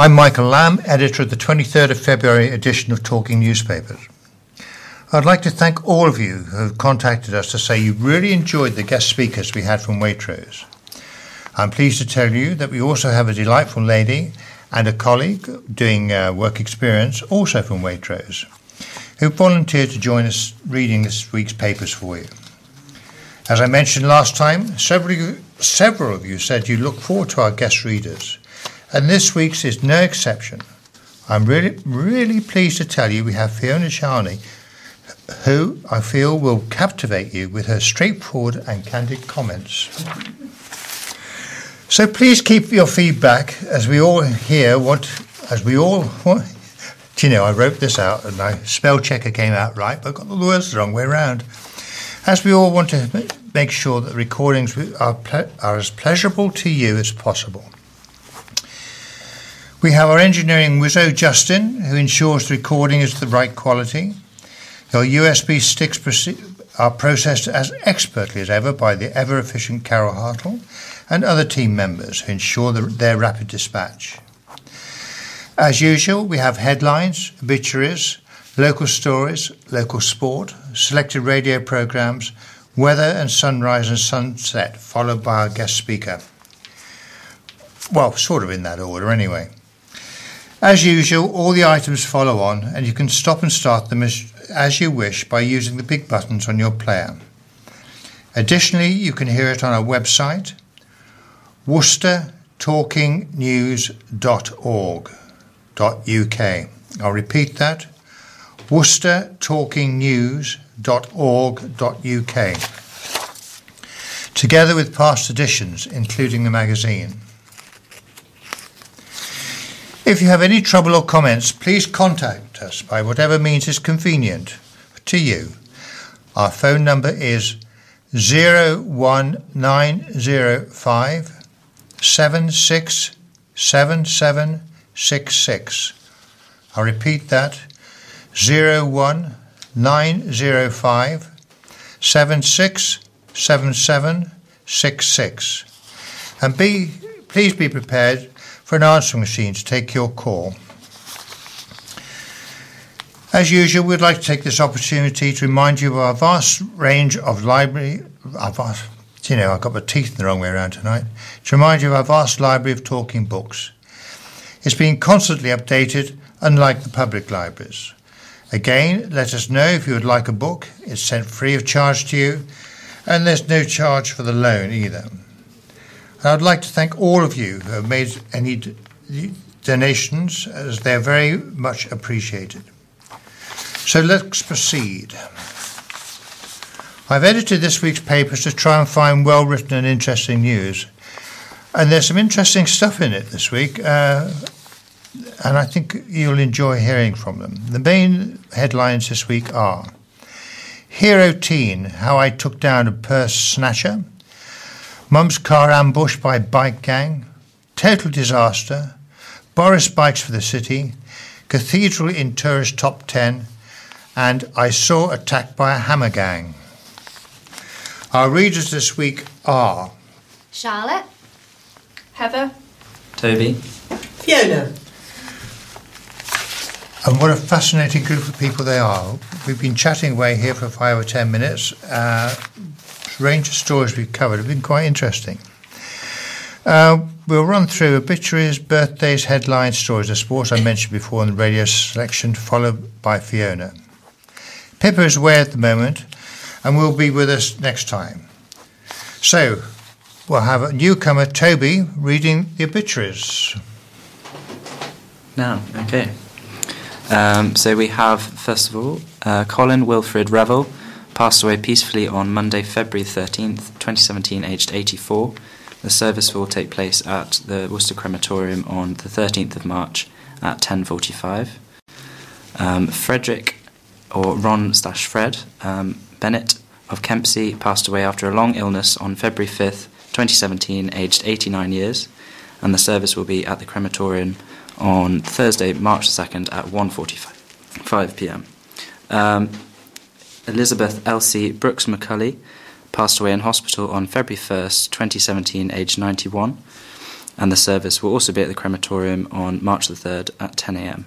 I'm Michael Lamb, editor of the 23rd of February edition of Talking Newspapers. I'd like to thank all of you who have contacted us to say you really enjoyed the guest speakers we had from Waitrose. I'm pleased to tell you that we also have a delightful lady and a colleague doing uh, work experience, also from Waitrose, who volunteered to join us reading this week's papers for you. As I mentioned last time, several, several of you said you look forward to our guest readers, and this week's is no exception. I'm really, really pleased to tell you we have Fiona Charling, who I feel will captivate you with her straightforward and candid comments. So please keep your feedback as we all here want, as we all want. Do you know, I wrote this out and my spell checker came out right, but I got the words the wrong way around. As we all want to make sure that recordings are, ple- are as pleasurable to you as possible. We have our engineering wizzo Justin, who ensures the recording is the right quality. Your USB sticks are processed as expertly as ever by the ever efficient Carol Hartle and other team members who ensure the, their rapid dispatch. As usual, we have headlines, obituaries, local stories, local sport, selected radio programs, weather and sunrise and sunset, followed by our guest speaker. Well, sort of in that order anyway. As usual, all the items follow on, and you can stop and start them as, as you wish by using the big buttons on your player. Additionally, you can hear it on our website, worcestertalkingnews.org.uk. I'll repeat that worcestertalkingnews.org.uk, together with past editions, including the magazine. If you have any trouble or comments, please contact us by whatever means is convenient to you. Our phone number is 01905 767766. I'll repeat that 01905 767766. And be, please be prepared for an answering machine to take your call. As usual, we'd like to take this opportunity to remind you of our vast range of library, our vast, you know, I've got my teeth in the wrong way around tonight, to remind you of our vast library of talking books. It's being constantly updated, unlike the public libraries. Again, let us know if you would like a book. It's sent free of charge to you, and there's no charge for the loan either. And I'd like to thank all of you who have made any donations, as they're very much appreciated. So let's proceed. I've edited this week's papers to try and find well written and interesting news. And there's some interesting stuff in it this week. Uh, and I think you'll enjoy hearing from them. The main headlines this week are Hero Teen How I Took Down a Purse Snatcher, Mum's Car Ambushed by Bike Gang, Total Disaster, Boris Bikes for the City, Cathedral in Tourist Top 10, and I Saw Attacked by a Hammer Gang. Our readers this week are Charlotte, Heather, Toby, Fiona. And what a fascinating group of people they are. We've been chatting away here for five or ten minutes. Uh, range of stories we've covered have been quite interesting. Uh, we'll run through obituaries, birthdays, headlines, stories of sports I mentioned before in the radio selection, followed by Fiona. Pippa is away at the moment and will be with us next time. So, we'll have a newcomer, Toby, reading the obituaries. Now, okay. Um, so we have, first of all, uh, Colin Wilfred Revel passed away peacefully on Monday, February 13th, 2017, aged 84. The service will take place at the Worcester Crematorium on the 13th of March at 10.45. Um, Frederick, or Ron slash Fred, um, Bennett of Kempsey passed away after a long illness on February 5th, 2017, aged 89 years, and the service will be at the crematorium on Thursday, March 2nd at 1.45 pm. Um, Elizabeth Elsie Brooks McCulley passed away in hospital on February 1st, 2017, aged 91. and the service will also be at the crematorium on March the 3rd at 10am.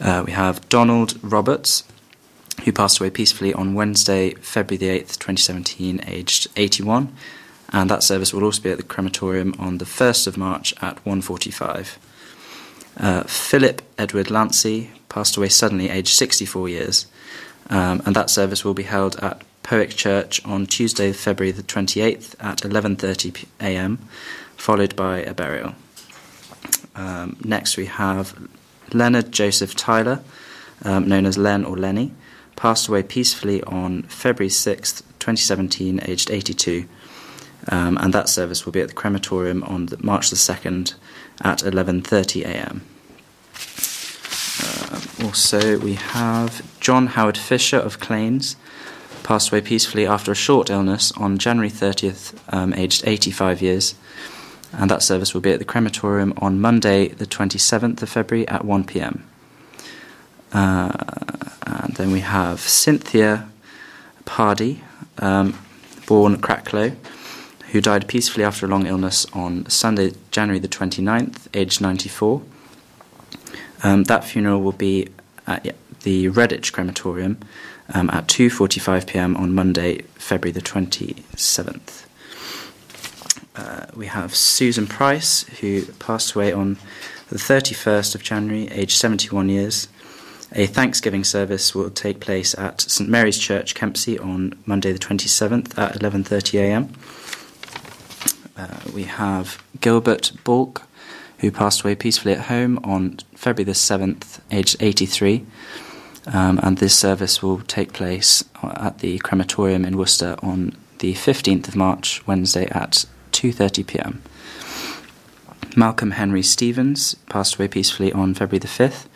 Uh, we have Donald Roberts, who passed away peacefully on Wednesday, February the 8th, 2017, aged 81, and that service will also be at the crematorium on the 1st of March at 1.45. Uh, Philip Edward Lancy passed away suddenly, aged 64 years, um, and that service will be held at Powick Church on Tuesday, February the 28th at 11:30 a.m., followed by a burial. Um, next, we have Leonard Joseph Tyler, um, known as Len or Lenny, passed away peacefully on February 6th, 2017, aged 82. Um, and that service will be at the crematorium on the, March the 2nd at 11:30 a.m. Also, we have John Howard Fisher of Claines, passed away peacefully after a short illness on January 30th, um, aged 85 years. And that service will be at the crematorium on Monday, the 27th of February at 1 pm. Uh, and then we have Cynthia Pardy, um, born Cracklow, who died peacefully after a long illness on Sunday, January the 29th, aged 94. Um, that funeral will be at the Redditch crematorium um, at 2:45 p.m. on Monday, February the 27th. Uh, we have Susan Price, who passed away on the 31st of January, aged 71 years. A Thanksgiving service will take place at St Mary's Church, Kempsey, on Monday the 27th at 11:30 a.m. Uh, we have Gilbert Bulk, who passed away peacefully at home on February the 7th, aged 83. Um, and this service will take place at the crematorium in Worcester on the 15th of March, Wednesday at 2:30 p.m. Malcolm Henry Stevens passed away peacefully on February the 5th,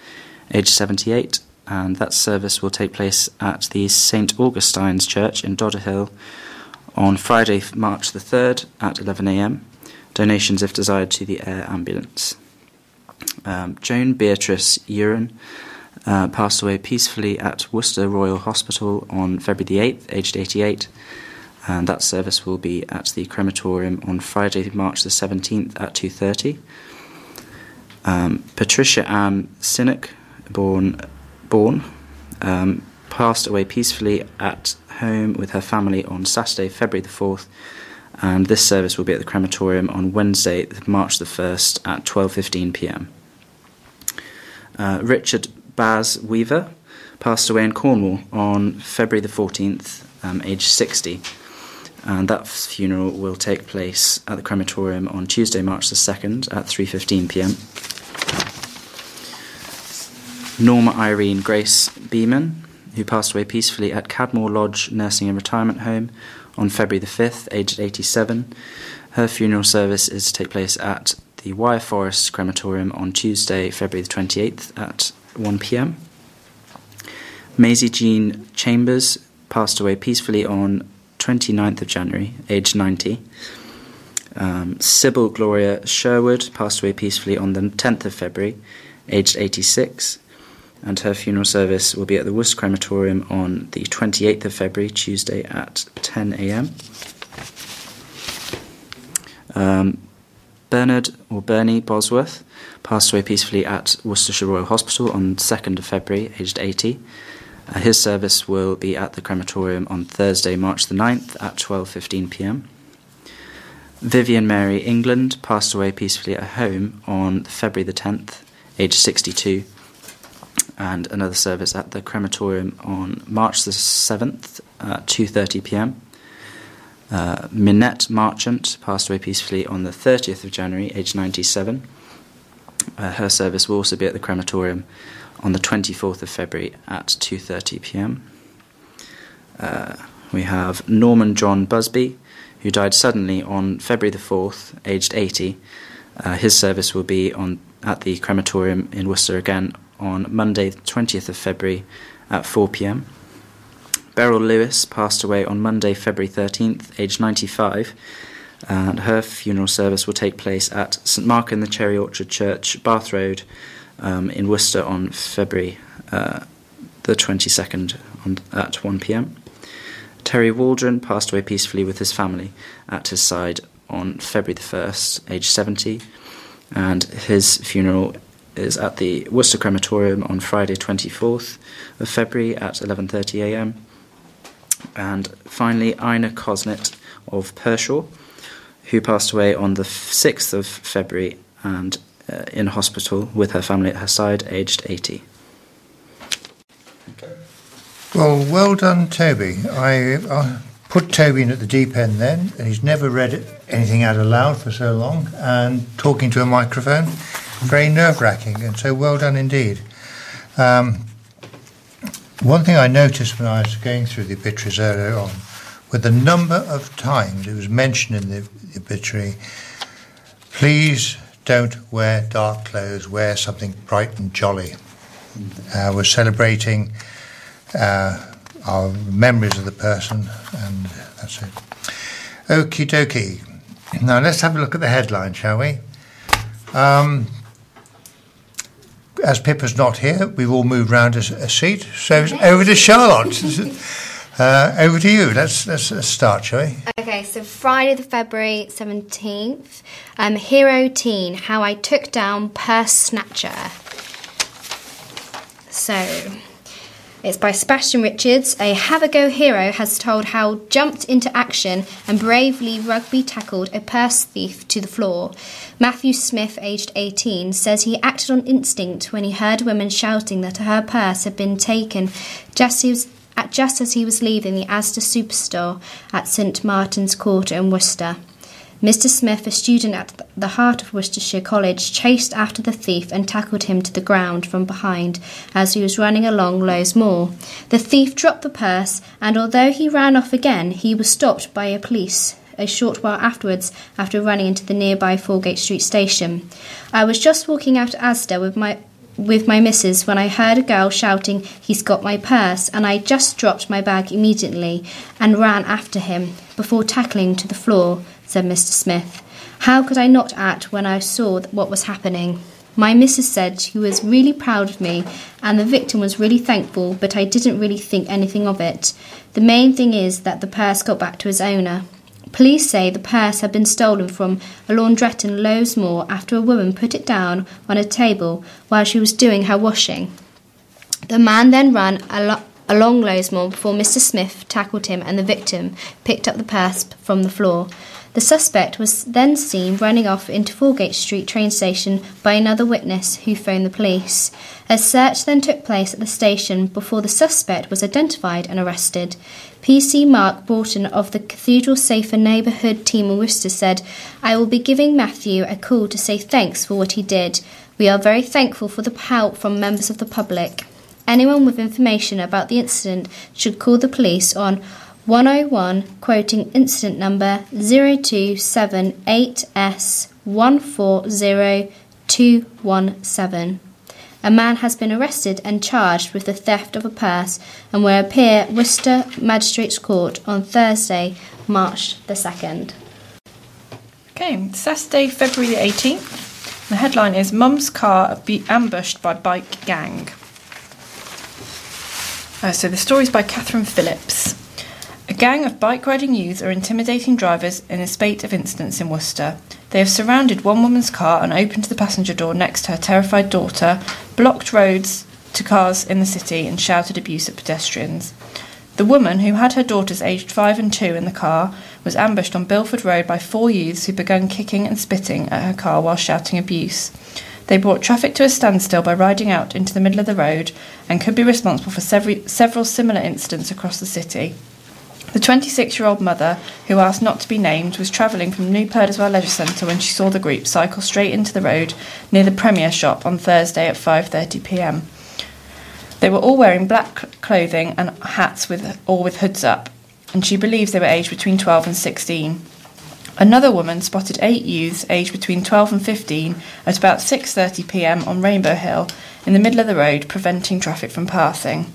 aged 78, and that service will take place at the St Augustine's Church in Dodderhill on Friday, March the 3rd at 11 a.m. Donations, if desired, to the air ambulance. Um, Joan Beatrice Uren uh, passed away peacefully at Worcester Royal Hospital on February the 8th, aged 88, and that service will be at the crematorium on Friday, March the 17th at 2.30. Um, Patricia Ann Sinnock, born, born um, passed away peacefully at home with her family on Saturday, February the 4th, and this service will be at the crematorium on Wednesday, March the 1st at 12:15 p.m. Uh, Richard Baz Weaver passed away in Cornwall on February the 14th, um, aged 60. And that funeral will take place at the crematorium on Tuesday, March the 2nd at 3:15 p.m. Norma Irene Grace Beeman, who passed away peacefully at Cadmore Lodge Nursing and Retirement Home on February the 5th, aged 87. Her funeral service is to take place at the Wyre Forest Crematorium on Tuesday, February the 28th at 1 pm. Maisie Jean Chambers passed away peacefully on 29th of January, aged 90. Um, Sybil Gloria Sherwood passed away peacefully on the 10th of February, aged 86. And her funeral service will be at the Worcester Crematorium on the 28th of February, Tuesday at 10 a.m. Um, Bernard or Bernie Bosworth passed away peacefully at Worcestershire Royal Hospital on 2nd of February, aged 80. Uh, his service will be at the crematorium on Thursday, March the 9th at 12:15 p.m. Vivian Mary England passed away peacefully at home on February the 10th, aged 62, and another service at the crematorium on March the 7th at 2:30 p.m. Uh, Minette Marchant passed away peacefully on the 30th of January, aged 97. Uh, her service will also be at the crematorium on the 24th of February at 2:30 p.m. Uh, we have Norman John Busby, who died suddenly on February the 4th, aged 80. Uh, his service will be on at the crematorium in Worcester again on Monday, the 20th of February at 4 p.m. Beryl Lewis passed away on Monday, February 13th, aged 95, and her funeral service will take place at St Mark in the Cherry Orchard Church, Bath Road, um, in Worcester on February uh, the 22nd on, at 1 pm. Terry Waldron passed away peacefully with his family at his side on February the 1st, aged 70, and his funeral is at the Worcester Crematorium on Friday 24th of February at 11.30am. And finally, Ina Cosnett of Pershore, who passed away on the 6th of February and uh, in hospital with her family at her side, aged 80. Well, well done, Toby. I, I put Toby in at the deep end then, and he's never read anything out aloud for so long, and talking to a microphone, very nerve wracking, and so well done indeed. Um, one thing I noticed when I was going through the obituaries earlier on, with the number of times it was mentioned in the obituary, please don't wear dark clothes, wear something bright and jolly. Uh, we're celebrating uh, our memories of the person, and that's it. Okie dokie. Now let's have a look at the headline, shall we? Um, as Pippa's not here, we've all moved round a, a seat. So over to Charlotte. uh, over to you. Let's, let's, let's start, shall we? Okay, so Friday the February 17th, um, Hero Teen, How I Took Down Purse Snatcher. So, it's by Sebastian Richards. A have a go hero has told how jumped into action and bravely rugby tackled a purse thief to the floor. Matthew Smith, aged 18, says he acted on instinct when he heard women shouting that her purse had been taken just as, just as he was leaving the Asda superstore at St Martin's Court in Worcester. Mr. Smith, a student at the heart of Worcestershire College, chased after the thief and tackled him to the ground from behind as he was running along Lowesmoor. The thief dropped the purse, and although he ran off again, he was stopped by a police a short while afterwards after running into the nearby Foregate Street station. I was just walking out Asda with my with my missus when I heard a girl shouting, He's got my purse, and I just dropped my bag immediately and ran after him before tackling to the floor said Mr. Smith. How could I not act when I saw what was happening? My missus said she was really proud of me, and the victim was really thankful, but I didn't really think anything of it. The main thing is that the purse got back to its owner. Police say the purse had been stolen from a laundrette in Lowesmoor after a woman put it down on a table while she was doing her washing. The man then ran lo- along Lowesmoor before Mr. Smith tackled him and the victim picked up the purse from the floor. The suspect was then seen running off into Foregate Street train station by another witness who phoned the police. A search then took place at the station before the suspect was identified and arrested. PC Mark Broughton of the Cathedral Safer Neighbourhood team in Worcester said, I will be giving Matthew a call to say thanks for what he did. We are very thankful for the help from members of the public. Anyone with information about the incident should call the police on 101, quoting incident number 0278S140217. A man has been arrested and charged with the theft of a purse and will appear Worcester Magistrates Court on Thursday, March the 2nd. Okay, Saturday, February the 18th. The headline is Mum's car be ambushed by bike gang. Uh, so the story is by Catherine Phillips. A gang of bike riding youths are intimidating drivers in a spate of incidents in Worcester. They have surrounded one woman's car and opened the passenger door next to her terrified daughter, blocked roads to cars in the city, and shouted abuse at pedestrians. The woman, who had her daughters aged five and two in the car, was ambushed on Bilford Road by four youths who began kicking and spitting at her car while shouting abuse. They brought traffic to a standstill by riding out into the middle of the road and could be responsible for several, several similar incidents across the city. The 26 year old mother, who asked not to be named, was travelling from New Perdiswell Leisure Centre when she saw the group cycle straight into the road near the Premier shop on Thursday at 5:30 p.m. They were all wearing black clothing and hats with or with hoods up, and she believes they were aged between 12 and 16. Another woman spotted eight youths aged between 12 and 15 at about 6:30 p.m. on Rainbow Hill in the middle of the road, preventing traffic from passing.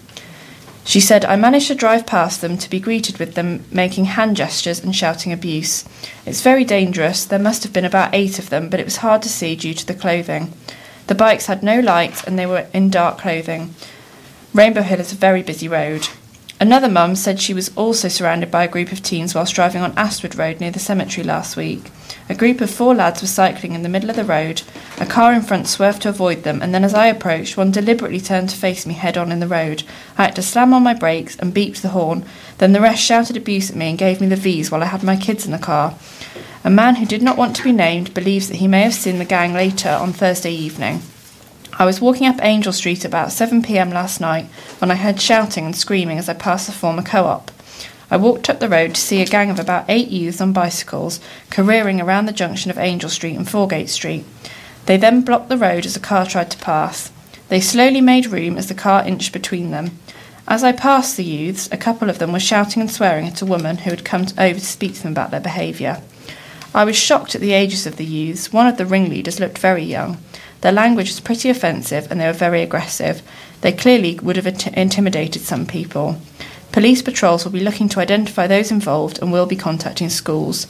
She said, I managed to drive past them to be greeted with them making hand gestures and shouting abuse. It's very dangerous. There must have been about eight of them, but it was hard to see due to the clothing. The bikes had no lights and they were in dark clothing. Rainbow Hill is a very busy road. Another mum said she was also surrounded by a group of teens whilst driving on Astwood Road near the cemetery last week. A group of four lads were cycling in the middle of the road. A car in front swerved to avoid them, and then as I approached, one deliberately turned to face me head on in the road. I had to slam on my brakes and beeped the horn. Then the rest shouted abuse at me and gave me the V's while I had my kids in the car. A man who did not want to be named believes that he may have seen the gang later on Thursday evening. I was walking up Angel Street about 7 pm last night when I heard shouting and screaming as I passed the former co op. I walked up the road to see a gang of about eight youths on bicycles careering around the junction of Angel Street and Foregate Street. They then blocked the road as a car tried to pass. They slowly made room as the car inched between them. As I passed the youths, a couple of them were shouting and swearing at a woman who had come over to speak to them about their behaviour. I was shocked at the ages of the youths. One of the ringleaders looked very young. Their language was pretty offensive and they were very aggressive. They clearly would have int- intimidated some people. Police patrols will be looking to identify those involved and will be contacting schools.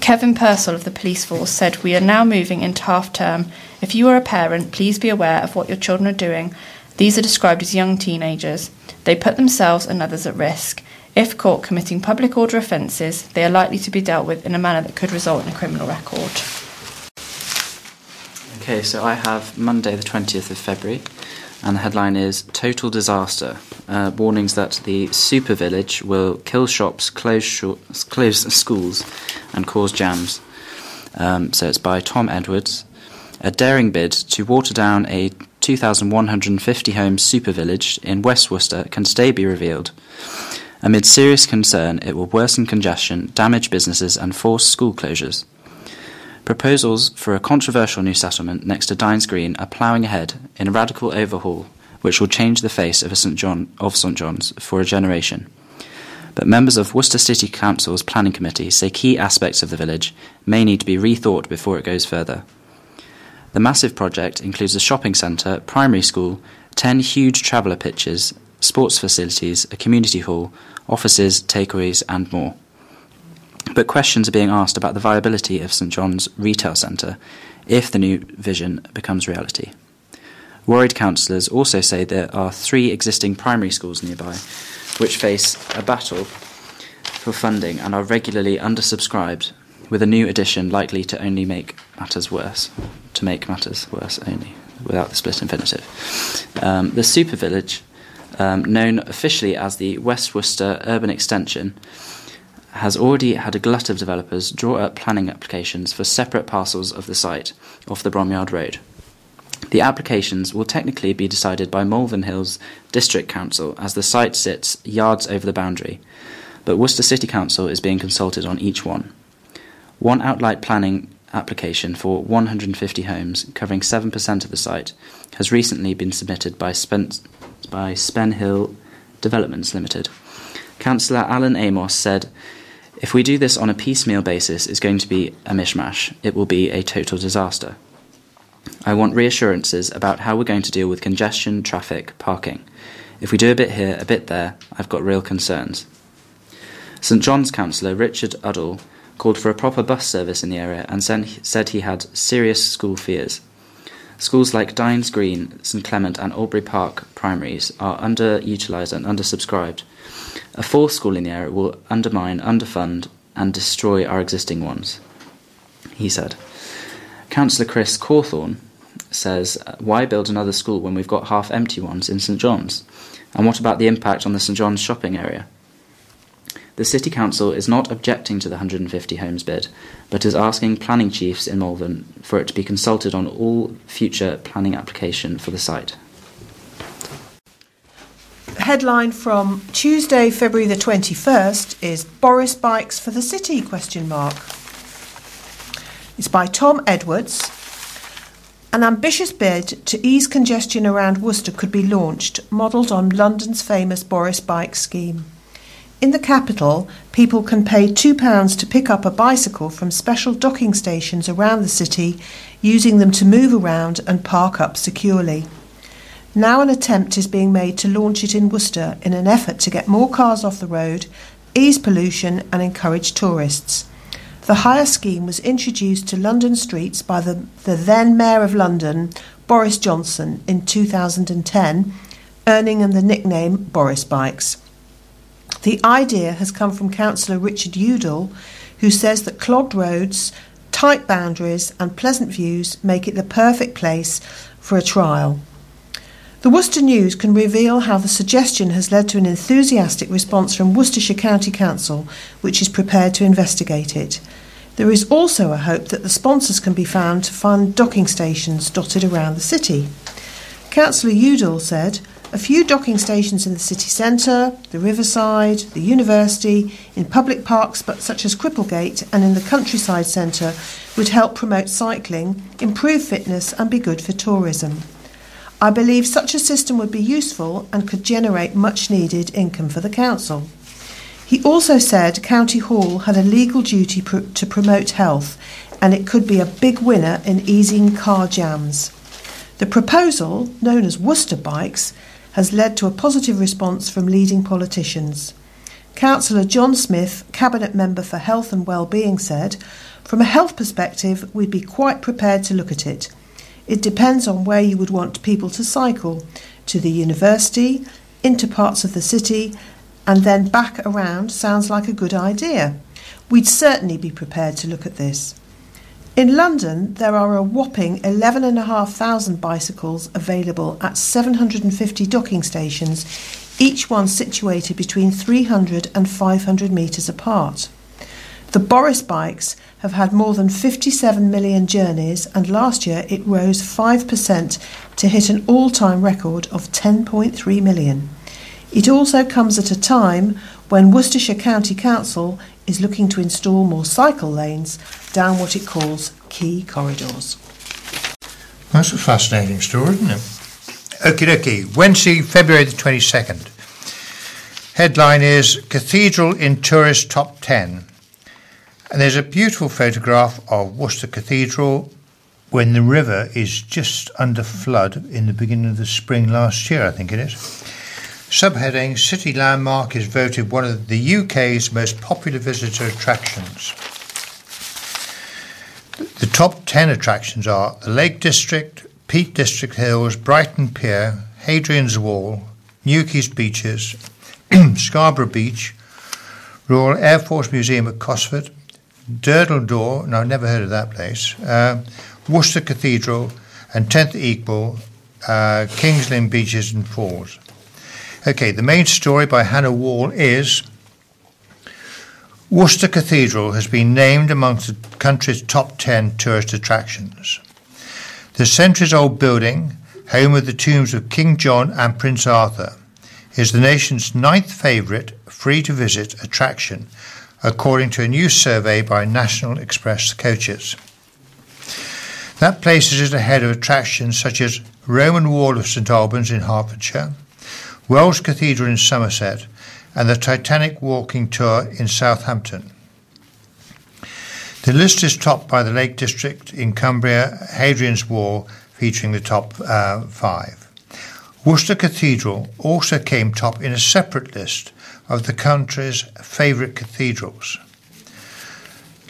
Kevin Purcell of the police force said, We are now moving into half term. If you are a parent, please be aware of what your children are doing. These are described as young teenagers. They put themselves and others at risk. If caught committing public order offences, they are likely to be dealt with in a manner that could result in a criminal record. Okay, so I have Monday, the 20th of February, and the headline is Total Disaster. Uh, warnings that the super village will kill shops, close, close schools, and cause jams. Um, so it's by Tom Edwards. A daring bid to water down a 2,150 home super village in West Worcester can today be revealed. Amid serious concern, it will worsen congestion, damage businesses, and force school closures. Proposals for a controversial new settlement next to Dines Green are ploughing ahead in a radical overhaul which will change the face of, St. John, of St John's for a generation. But members of Worcester City Council's planning committee say key aspects of the village may need to be rethought before it goes further. The massive project includes a shopping centre, primary school, 10 huge traveller pitches, sports facilities, a community hall, offices, takeaways, and more but questions are being asked about the viability of St John's Retail Centre if the new vision becomes reality. Worried councillors also say there are three existing primary schools nearby which face a battle for funding and are regularly undersubscribed, with a new addition likely to only make matters worse, to make matters worse only, without the split infinitive. Um, the super village, um, known officially as the West Worcester Urban Extension, has already had a glut of developers draw up planning applications for separate parcels of the site off the Bromyard Road. The applications will technically be decided by Malvern Hills District Council as the site sits yards over the boundary, but Worcester City Council is being consulted on each one. One outline planning application for 150 homes, covering 7% of the site, has recently been submitted by, Spen- by Spenhill Developments Limited. Councillor Alan Amos said if we do this on a piecemeal basis, it's going to be a mishmash. It will be a total disaster. I want reassurances about how we're going to deal with congestion, traffic, parking. If we do a bit here, a bit there, I've got real concerns. St John's councillor Richard Udall called for a proper bus service in the area and said he had serious school fears. Schools like Dines Green, St Clement, and Oldbury Park primaries are underutilised and undersubscribed. A fourth school in the area will undermine, underfund, and destroy our existing ones, he said. Councillor Chris Cawthorne says, Why build another school when we've got half empty ones in St John's? And what about the impact on the St John's shopping area? The City Council is not objecting to the 150 homes bid, but is asking planning chiefs in Malvern for it to be consulted on all future planning application for the site. Headline from Tuesday, February the 21st is Boris bikes for the city question mark. It's by Tom Edwards. An ambitious bid to ease congestion around Worcester could be launched, modelled on London's famous Boris bike scheme. In the capital, people can pay £2 to pick up a bicycle from special docking stations around the city, using them to move around and park up securely. Now an attempt is being made to launch it in Worcester in an effort to get more cars off the road, ease pollution, and encourage tourists. The hire scheme was introduced to London streets by the, the then Mayor of London, Boris Johnson, in 2010, earning him the nickname Boris Bikes. The idea has come from Councillor Richard Udall, who says that clogged roads, tight boundaries, and pleasant views make it the perfect place for a trial. The Worcester News can reveal how the suggestion has led to an enthusiastic response from Worcestershire County Council, which is prepared to investigate it. There is also a hope that the sponsors can be found to fund docking stations dotted around the city. Councillor Udall said, a few docking stations in the city centre, the riverside, the university, in public parks but such as Cripplegate and in the countryside centre would help promote cycling, improve fitness and be good for tourism. I believe such a system would be useful and could generate much needed income for the council. He also said County Hall had a legal duty pr- to promote health and it could be a big winner in easing car jams. The proposal, known as Worcester Bikes, has led to a positive response from leading politicians. Councillor John Smith, Cabinet Member for Health and Wellbeing, said, From a health perspective, we'd be quite prepared to look at it. It depends on where you would want people to cycle to the university, into parts of the city, and then back around sounds like a good idea. We'd certainly be prepared to look at this. In London, there are a whopping 11,500 bicycles available at 750 docking stations, each one situated between 300 and 500 metres apart. The Boris bikes have had more than 57 million journeys, and last year it rose 5% to hit an all time record of 10.3 million. It also comes at a time when Worcestershire County Council is looking to install more cycle lanes down what it calls key corridors. That's a fascinating story, isn't it? Okie dokie. Wednesday, February the 22nd. Headline is Cathedral in Tourist Top 10. And there's a beautiful photograph of Worcester Cathedral when the river is just under flood in the beginning of the spring last year, I think it is. Subheading City Landmark is voted one of the UK's most popular visitor attractions. The top 10 attractions are the Lake District, Peak District Hills, Brighton Pier, Hadrian's Wall, Newquay's Beaches, Scarborough Beach, Royal Air Force Museum at Cosford, Durdle Door, no, I've never heard of that place, uh, Worcester Cathedral, and 10th Equal, uh, Lynn Beaches and Falls. Okay, the main story by Hannah Wall is Worcester Cathedral has been named amongst the country's top 10 tourist attractions. The centuries old building, home of the tombs of King John and Prince Arthur, is the nation's ninth favourite free to visit attraction according to a new survey by National Express coaches. That places it ahead of attractions such as Roman Wall of St Albans in Hertfordshire, Wells Cathedral in Somerset, and the Titanic Walking Tour in Southampton. The list is topped by the Lake District in Cumbria, Hadrian's Wall, featuring the top uh, five. Worcester Cathedral also came top in a separate list of the country's favourite cathedrals.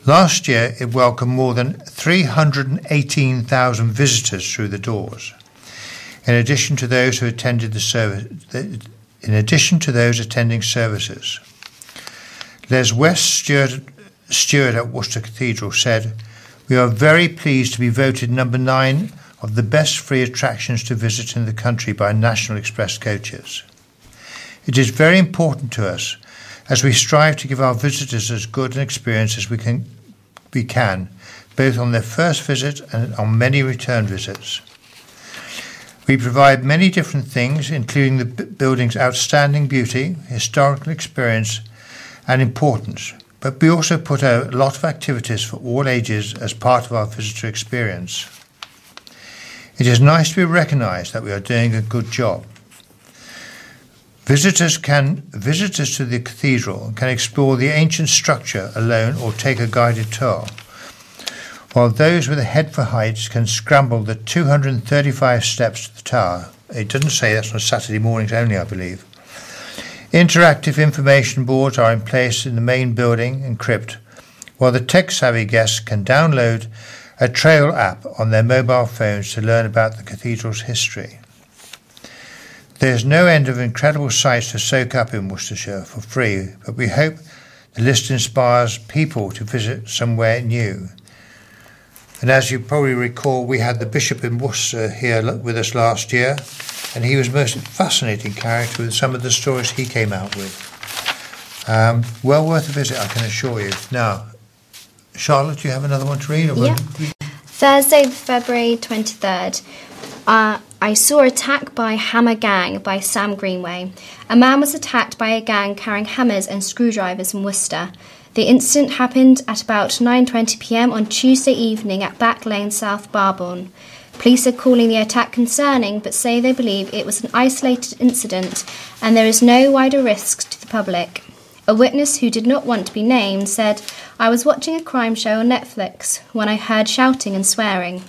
Last year, it welcomed more than 318,000 visitors through the doors. In addition to those who attended the service, in addition to those attending services, Les West Stewart, Stewart at Worcester Cathedral said, "We are very pleased to be voted number nine of the best free attractions to visit in the country by National Express coaches." It is very important to us as we strive to give our visitors as good an experience as we can, we can, both on their first visit and on many return visits. We provide many different things, including the building's outstanding beauty, historical experience, and importance, but we also put out a lot of activities for all ages as part of our visitor experience. It is nice to be recognised that we are doing a good job. Visitors can visitors to the cathedral can explore the ancient structure alone or take a guided tour, while those with a head for heights can scramble the 235 steps to the tower. It doesn't say that's on Saturday mornings only, I believe. Interactive information boards are in place in the main building and crypt, while the tech savvy guests can download a trail app on their mobile phones to learn about the cathedral's history. There's no end of incredible sights to soak up in Worcestershire for free, but we hope the list inspires people to visit somewhere new. And as you probably recall, we had the Bishop in Worcester here with us last year, and he was a most fascinating character with some of the stories he came out with. Um, well worth a visit, I can assure you. Now, Charlotte, do you have another one to read? Yeah. Thursday, February 23rd. Uh, I saw Attack by Hammer Gang by Sam Greenway. A man was attacked by a gang carrying hammers and screwdrivers in Worcester. The incident happened at about 9:20 p.m. on Tuesday evening at Back Lane, South Barbourne. Police are calling the attack concerning, but say they believe it was an isolated incident and there is no wider risk to the public. A witness who did not want to be named said, I was watching a crime show on Netflix when I heard shouting and swearing.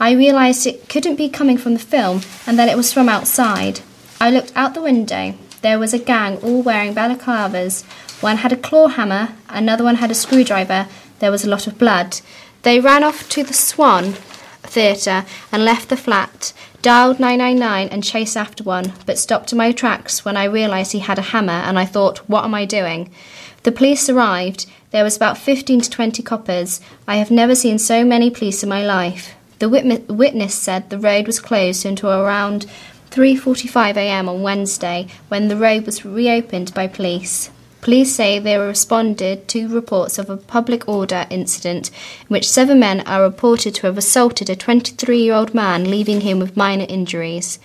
I realised it couldn't be coming from the film and that it was from outside. I looked out the window. There was a gang all wearing balaclavas. One had a claw hammer, another one had a screwdriver. There was a lot of blood. They ran off to the Swan Theatre and left the flat, dialed 999 and chased after one, but stopped in my tracks when I realised he had a hammer and I thought, what am I doing? The police arrived. There was about 15 to 20 coppers. I have never seen so many police in my life. The witness said the road was closed until around 3:45 a.m. on Wednesday when the road was reopened by police. Police say they responded to reports of a public order incident in which seven men are reported to have assaulted a 23 year old man, leaving him with minor injuries.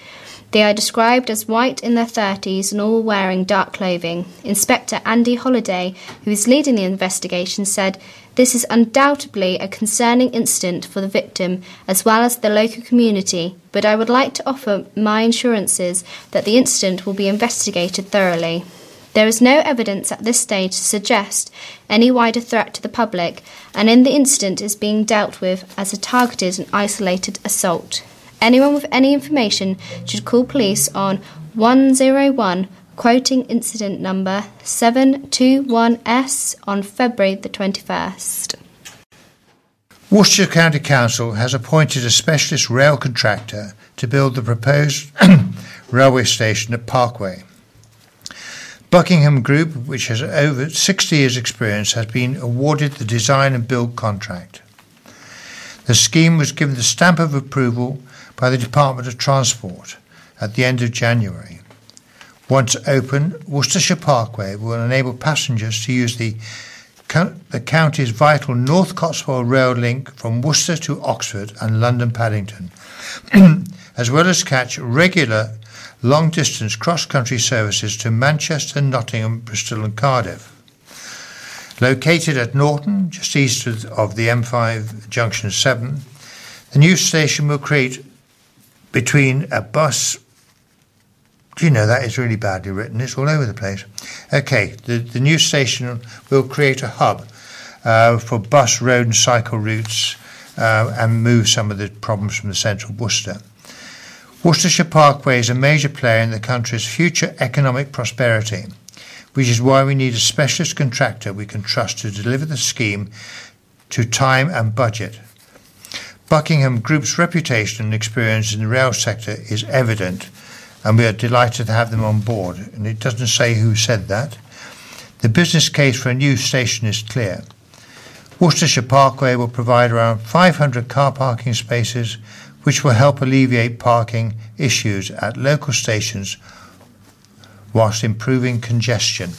They are described as white in their 30s and all wearing dark clothing. Inspector Andy Holliday, who is leading the investigation, said, This is undoubtedly a concerning incident for the victim as well as the local community, but I would like to offer my assurances that the incident will be investigated thoroughly. There is no evidence at this stage to suggest any wider threat to the public, and in the incident is being dealt with as a targeted and isolated assault. Anyone with any information should call police on 101, quoting incident number 721S on February the 21st. Worcestershire County Council has appointed a specialist rail contractor to build the proposed railway station at Parkway. Buckingham Group, which has over 60 years' experience, has been awarded the design and build contract. The scheme was given the stamp of approval by the Department of Transport at the end of January. Once open, Worcestershire Parkway will enable passengers to use the, the county's vital North Cotswold rail link from Worcester to Oxford and London Paddington, as well as catch regular long distance cross country services to Manchester, Nottingham, Bristol, and Cardiff. Located at Norton, just east of the M5 Junction 7, the new station will create between a bus. Do you know that is really badly written? It's all over the place. Okay, the, the new station will create a hub uh, for bus, road, and cycle routes uh, and move some of the problems from the central Worcester. Worcestershire Parkway is a major player in the country's future economic prosperity, which is why we need a specialist contractor we can trust to deliver the scheme to time and budget. Buckingham Group's reputation and experience in the rail sector is evident, and we are delighted to have them on board. And it doesn't say who said that. The business case for a new station is clear. Worcestershire Parkway will provide around 500 car parking spaces, which will help alleviate parking issues at local stations whilst improving congestion.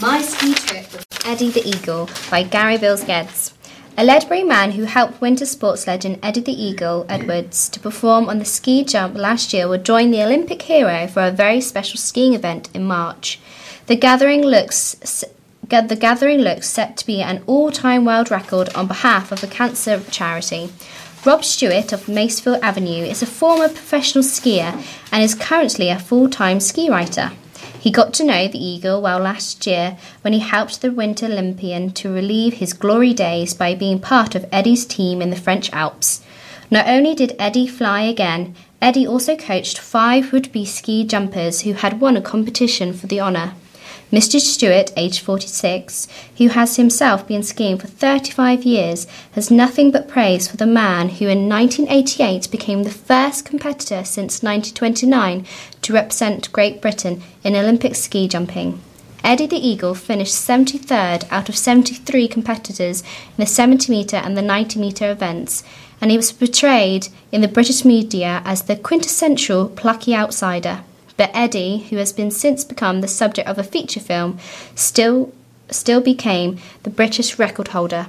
My Ski Trip with Eddie the Eagle by Gary Bills Geddes. A Ledbury man who helped winter sports legend Eddie the Eagle Edwards to perform on the ski jump last year will join the Olympic hero for a very special skiing event in March. The gathering looks the gathering looks set to be an all-time world record on behalf of the cancer charity. Rob Stewart of Macefield Avenue is a former professional skier and is currently a full-time ski writer. He got to know the Eagle well last year when he helped the Winter Olympian to relieve his glory days by being part of Eddie's team in the French Alps. Not only did Eddie fly again, Eddie also coached five would be ski jumpers who had won a competition for the honour. Mr. Stewart, aged 46, who has himself been skiing for 35 years, has nothing but praise for the man who in 1988 became the first competitor since 1929 to represent Great Britain in Olympic ski jumping. Eddie the Eagle finished 73rd out of 73 competitors in the 70 metre and the 90 metre events, and he was portrayed in the British media as the quintessential plucky outsider. But Eddie, who has been since become the subject of a feature film, still still became the British record holder.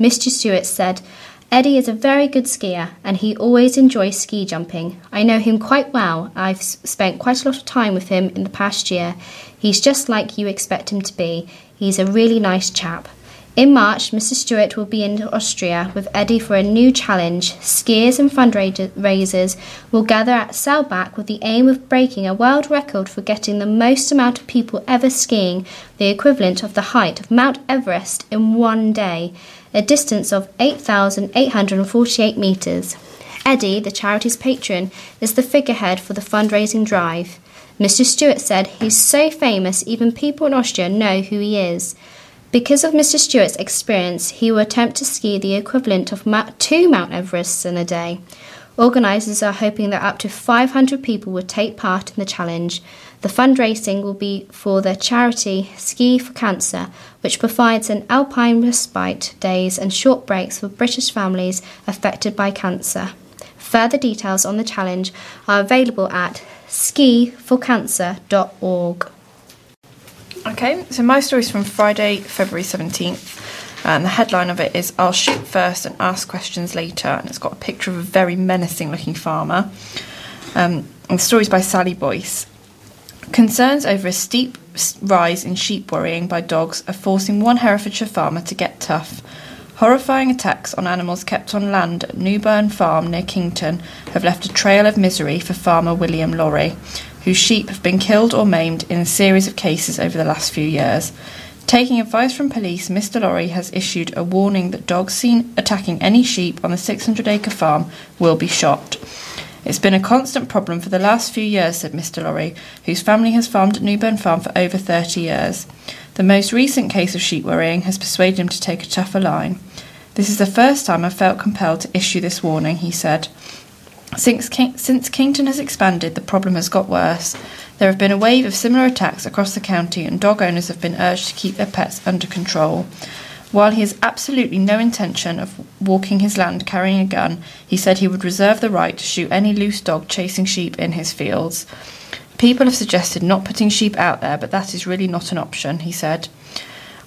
Mr. Stewart said, Eddie is a very good skier and he always enjoys ski jumping. I know him quite well. I've spent quite a lot of time with him in the past year. He's just like you expect him to be. He's a really nice chap. In March, Mr. Stewart will be in Austria with Eddie for a new challenge. Skiers and fundraisers will gather at Saalbach with the aim of breaking a world record for getting the most amount of people ever skiing, the equivalent of the height of Mount Everest in one day, a distance of 8,848 metres. Eddie, the charity's patron, is the figurehead for the fundraising drive. Mr. Stewart said he's so famous even people in Austria know who he is. Because of Mr. Stewart's experience, he will attempt to ski the equivalent of two Mount Everests in a day. Organisers are hoping that up to 500 people will take part in the challenge. The fundraising will be for the charity Ski for Cancer, which provides an alpine respite days and short breaks for British families affected by cancer. Further details on the challenge are available at skiforcancer.org. Okay, so my story is from Friday, February 17th, and the headline of it is I'll shoot first and ask questions later, and it's got a picture of a very menacing looking farmer. Um, and the story is by Sally Boyce. Concerns over a steep rise in sheep worrying by dogs are forcing one Herefordshire farmer to get tough. Horrifying attacks on animals kept on land at Newburn Farm near Kington have left a trail of misery for farmer William Lorry, whose sheep have been killed or maimed in a series of cases over the last few years. Taking advice from police, Mr. Lorry has issued a warning that dogs seen attacking any sheep on the 600 acre farm will be shot. It's been a constant problem for the last few years, said Mr. Lorry, whose family has farmed at Newburn Farm for over 30 years. The most recent case of sheep worrying has persuaded him to take a tougher line. This is the first time I've felt compelled to issue this warning, he said. Since, since Kington has expanded, the problem has got worse. There have been a wave of similar attacks across the county, and dog owners have been urged to keep their pets under control. While he has absolutely no intention of walking his land carrying a gun, he said he would reserve the right to shoot any loose dog chasing sheep in his fields. People have suggested not putting sheep out there, but that is really not an option, he said.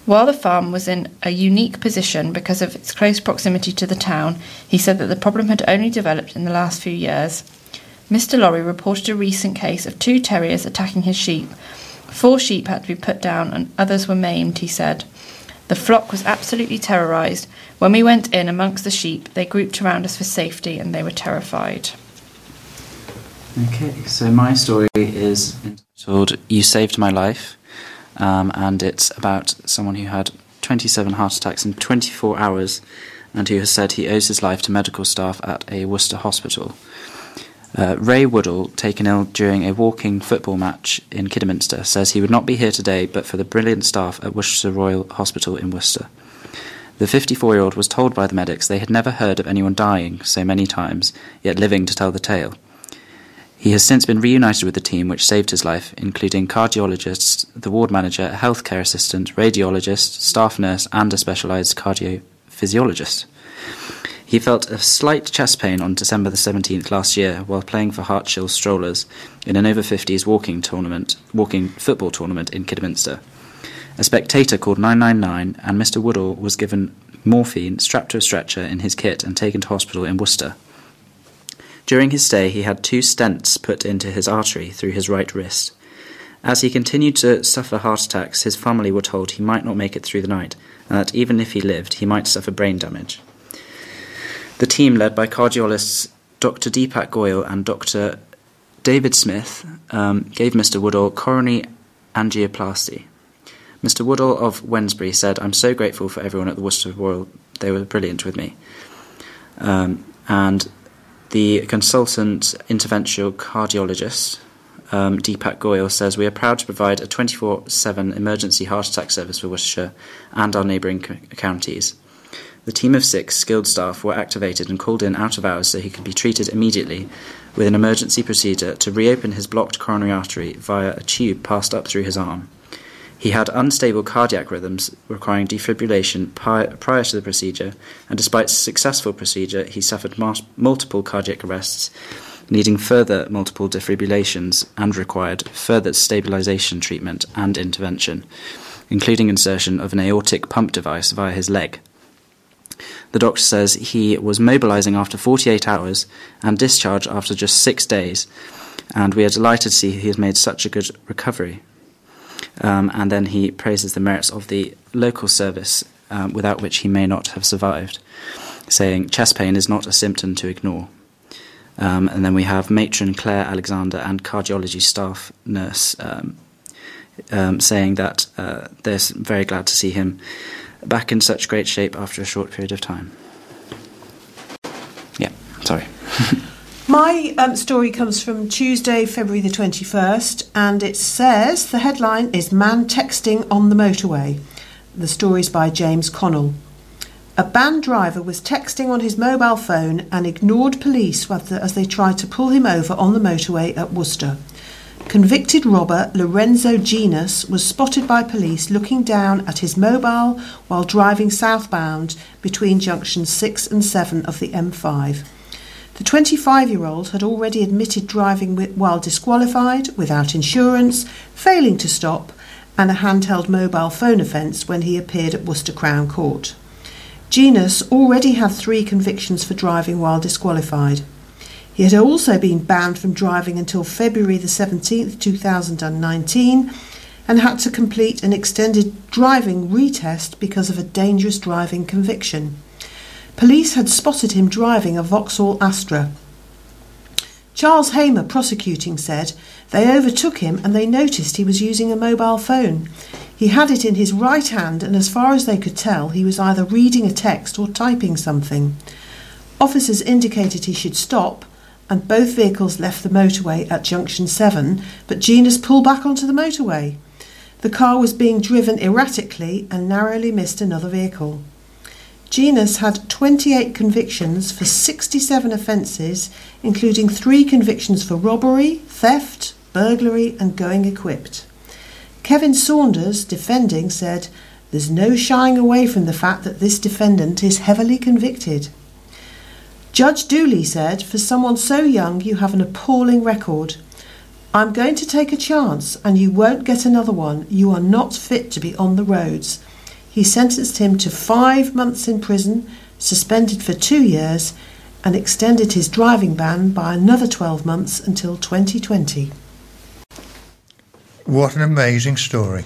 While the farm was in a unique position because of its close proximity to the town, he said that the problem had only developed in the last few years. Mr. Lorry reported a recent case of two terriers attacking his sheep. Four sheep had to be put down and others were maimed, he said. The flock was absolutely terrorised. When we went in amongst the sheep, they grouped around us for safety and they were terrified. Okay, so my story is entitled You Saved My Life um, and it's about someone who had 27 heart attacks in 24 hours and who has said he owes his life to medical staff at a Worcester hospital. Uh, Ray Woodall, taken ill during a walking football match in Kidderminster, says he would not be here today but for the brilliant staff at Worcester Royal Hospital in Worcester. The 54 year old was told by the medics they had never heard of anyone dying so many times, yet living to tell the tale. He has since been reunited with the team which saved his life, including cardiologists, the ward manager, a healthcare assistant, radiologist, staff nurse, and a specialised cardiophysiologist. He felt a slight chest pain on December the 17th last year while playing for Hartshill Strollers in an over 50s walking tournament, walking football tournament in Kidderminster. A spectator called 999 and Mr. Woodall was given morphine strapped to a stretcher in his kit and taken to hospital in Worcester. During his stay, he had two stents put into his artery through his right wrist. As he continued to suffer heart attacks, his family were told he might not make it through the night, and that even if he lived, he might suffer brain damage. The team, led by cardiologists Dr. Deepak Goyal and Dr. David Smith, um, gave Mr. Woodall coronary angioplasty. Mr. Woodall of Wednesbury said, I'm so grateful for everyone at the Worcester Royal. They were brilliant with me. Um, and the consultant interventional cardiologist um, Deepak Goyal, says we are proud to provide a 24 7 emergency heart attack service for Worcestershire and our neighbouring c- counties. The team of six skilled staff were activated and called in out of hours so he could be treated immediately with an emergency procedure to reopen his blocked coronary artery via a tube passed up through his arm. He had unstable cardiac rhythms requiring defibrillation prior to the procedure, and despite successful procedure, he suffered multiple cardiac arrests, needing further multiple defibrillations and required further stabilization treatment and intervention, including insertion of an aortic pump device via his leg. The doctor says he was mobilizing after 48 hours and discharged after just six days, and we are delighted to see he has made such a good recovery. Um, and then he praises the merits of the local service, um, without which he may not have survived, saying chest pain is not a symptom to ignore. Um, and then we have matron Claire Alexander and cardiology staff nurse um, um, saying that uh, they're very glad to see him back in such great shape after a short period of time. Yeah, sorry. My um, story comes from Tuesday, February the 21st, and it says the headline is Man Texting on the Motorway. The story is by James Connell. A banned driver was texting on his mobile phone and ignored police as they tried to pull him over on the motorway at Worcester. Convicted robber Lorenzo Genus was spotted by police looking down at his mobile while driving southbound between junctions 6 and 7 of the M5. The 25 year old had already admitted driving while disqualified, without insurance, failing to stop, and a handheld mobile phone offence when he appeared at Worcester Crown Court. Genus already had three convictions for driving while disqualified. He had also been banned from driving until February the 17th, 2019, and had to complete an extended driving retest because of a dangerous driving conviction. Police had spotted him driving a Vauxhall Astra. Charles Hamer, prosecuting, said they overtook him and they noticed he was using a mobile phone. He had it in his right hand, and as far as they could tell, he was either reading a text or typing something. Officers indicated he should stop, and both vehicles left the motorway at junction 7, but Genus pulled back onto the motorway. The car was being driven erratically and narrowly missed another vehicle. Genus had 28 convictions for 67 offences, including three convictions for robbery, theft, burglary, and going equipped. Kevin Saunders, defending, said, There's no shying away from the fact that this defendant is heavily convicted. Judge Dooley said, For someone so young, you have an appalling record. I'm going to take a chance, and you won't get another one. You are not fit to be on the roads. He sentenced him to five months in prison, suspended for two years, and extended his driving ban by another 12 months until 2020. What an amazing story.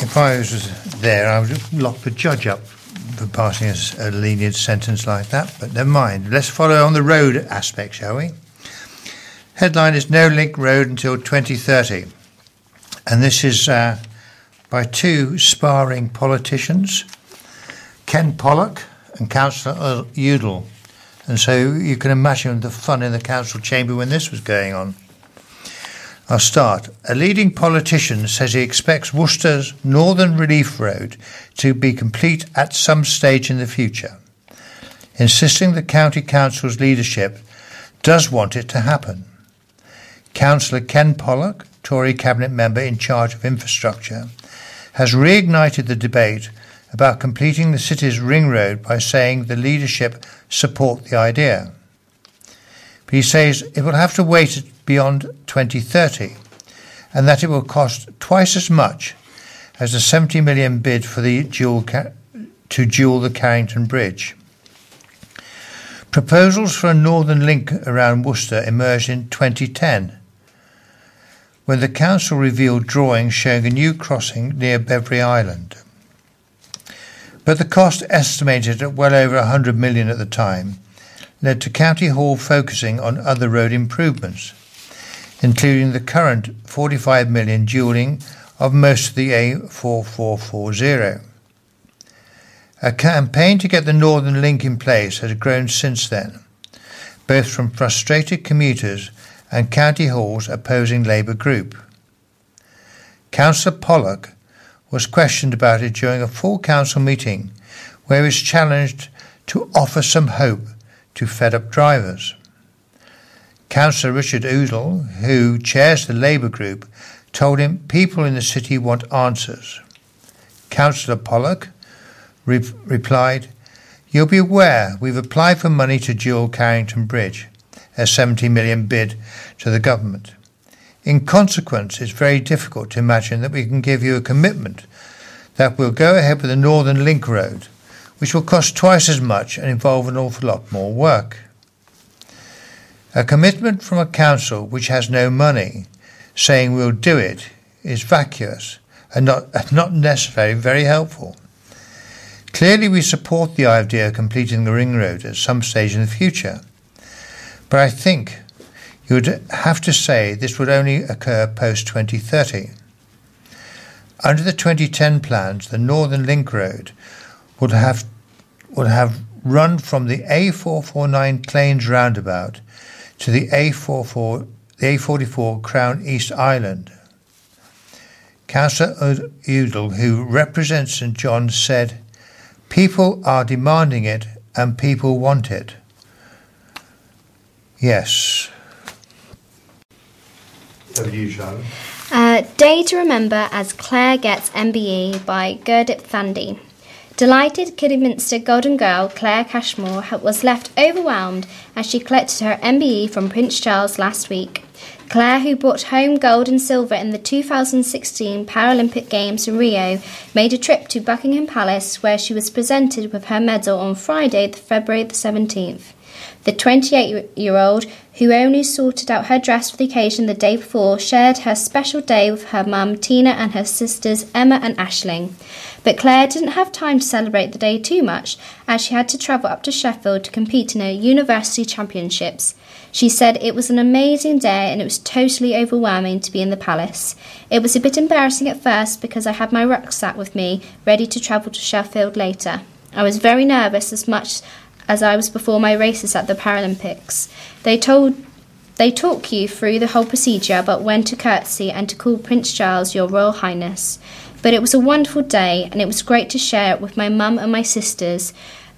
If I was there, I would lock the judge up for passing a lenient sentence like that, but never mind. Let's follow on the road aspect, shall we? Headline is No Link Road until 2030. And this is uh, by two sparring politicians, Ken Pollock and Councillor Udall. And so you can imagine the fun in the council chamber when this was going on. I'll start. A leading politician says he expects Worcester's Northern Relief Road to be complete at some stage in the future, insisting the County Council's leadership does want it to happen. Councillor Ken Pollock, Tory Cabinet member in charge of infrastructure, has reignited the debate about completing the city's ring road by saying the leadership support the idea. But he says it will have to wait beyond 2030 and that it will cost twice as much as the 70 million bid for the dual to dual the Carrington Bridge. Proposals for a northern link around Worcester emerged in 2010 when the council revealed drawings showing a new crossing near Beverly Island. But the cost estimated at well over 100 million at the time led to County Hall focusing on other road improvements, including the current 45 million dualling of most of the A4440. A campaign to get the Northern Link in place has grown since then, both from frustrated commuters and County Hall's opposing Labour group. Councillor Pollock was questioned about it during a full council meeting where he was challenged to offer some hope to fed up drivers. Councillor Richard Udall, who chairs the Labour group, told him people in the city want answers. Councillor Pollock re- replied, You'll be aware we've applied for money to dual Carrington Bridge, a 70 million bid to the government. In consequence, it's very difficult to imagine that we can give you a commitment that we'll go ahead with the Northern Link Road, which will cost twice as much and involve an awful lot more work. A commitment from a council which has no money, saying we'll do it, is vacuous and not, not necessarily very helpful. Clearly, we support the idea of completing the ring road at some stage in the future. But I think you would have to say this would only occur post 2030. Under the 2010 plans, the Northern Link Road would have would have run from the A449 Claines roundabout to the A44 the A44 Crown East Island. Councillor Udall, who represents St John, said, People are demanding it and people want it. Yes. Over to you, Charlotte. Uh, Day to Remember as Claire Gets MBE by Gurdip Thandi. Delighted Kidderminster Golden Girl Claire Cashmore was left overwhelmed as she collected her MBE from Prince Charles last week. Claire, who brought home gold and silver in the 2016 Paralympic Games in Rio, made a trip to Buckingham Palace where she was presented with her medal on Friday, February the 17th. The 28 year old, who only sorted out her dress for the occasion the day before, shared her special day with her mum Tina and her sisters Emma and Ashling. But Claire didn't have time to celebrate the day too much, as she had to travel up to Sheffield to compete in her university championships. She said it was an amazing day and it was totally overwhelming to be in the palace. It was a bit embarrassing at first because I had my rucksack with me, ready to travel to Sheffield later. I was very nervous as much as I was before my races at the Paralympics. They told they talk you through the whole procedure about when to curtsy and to call Prince Charles your Royal Highness. But it was a wonderful day and it was great to share it with my mum and my sisters.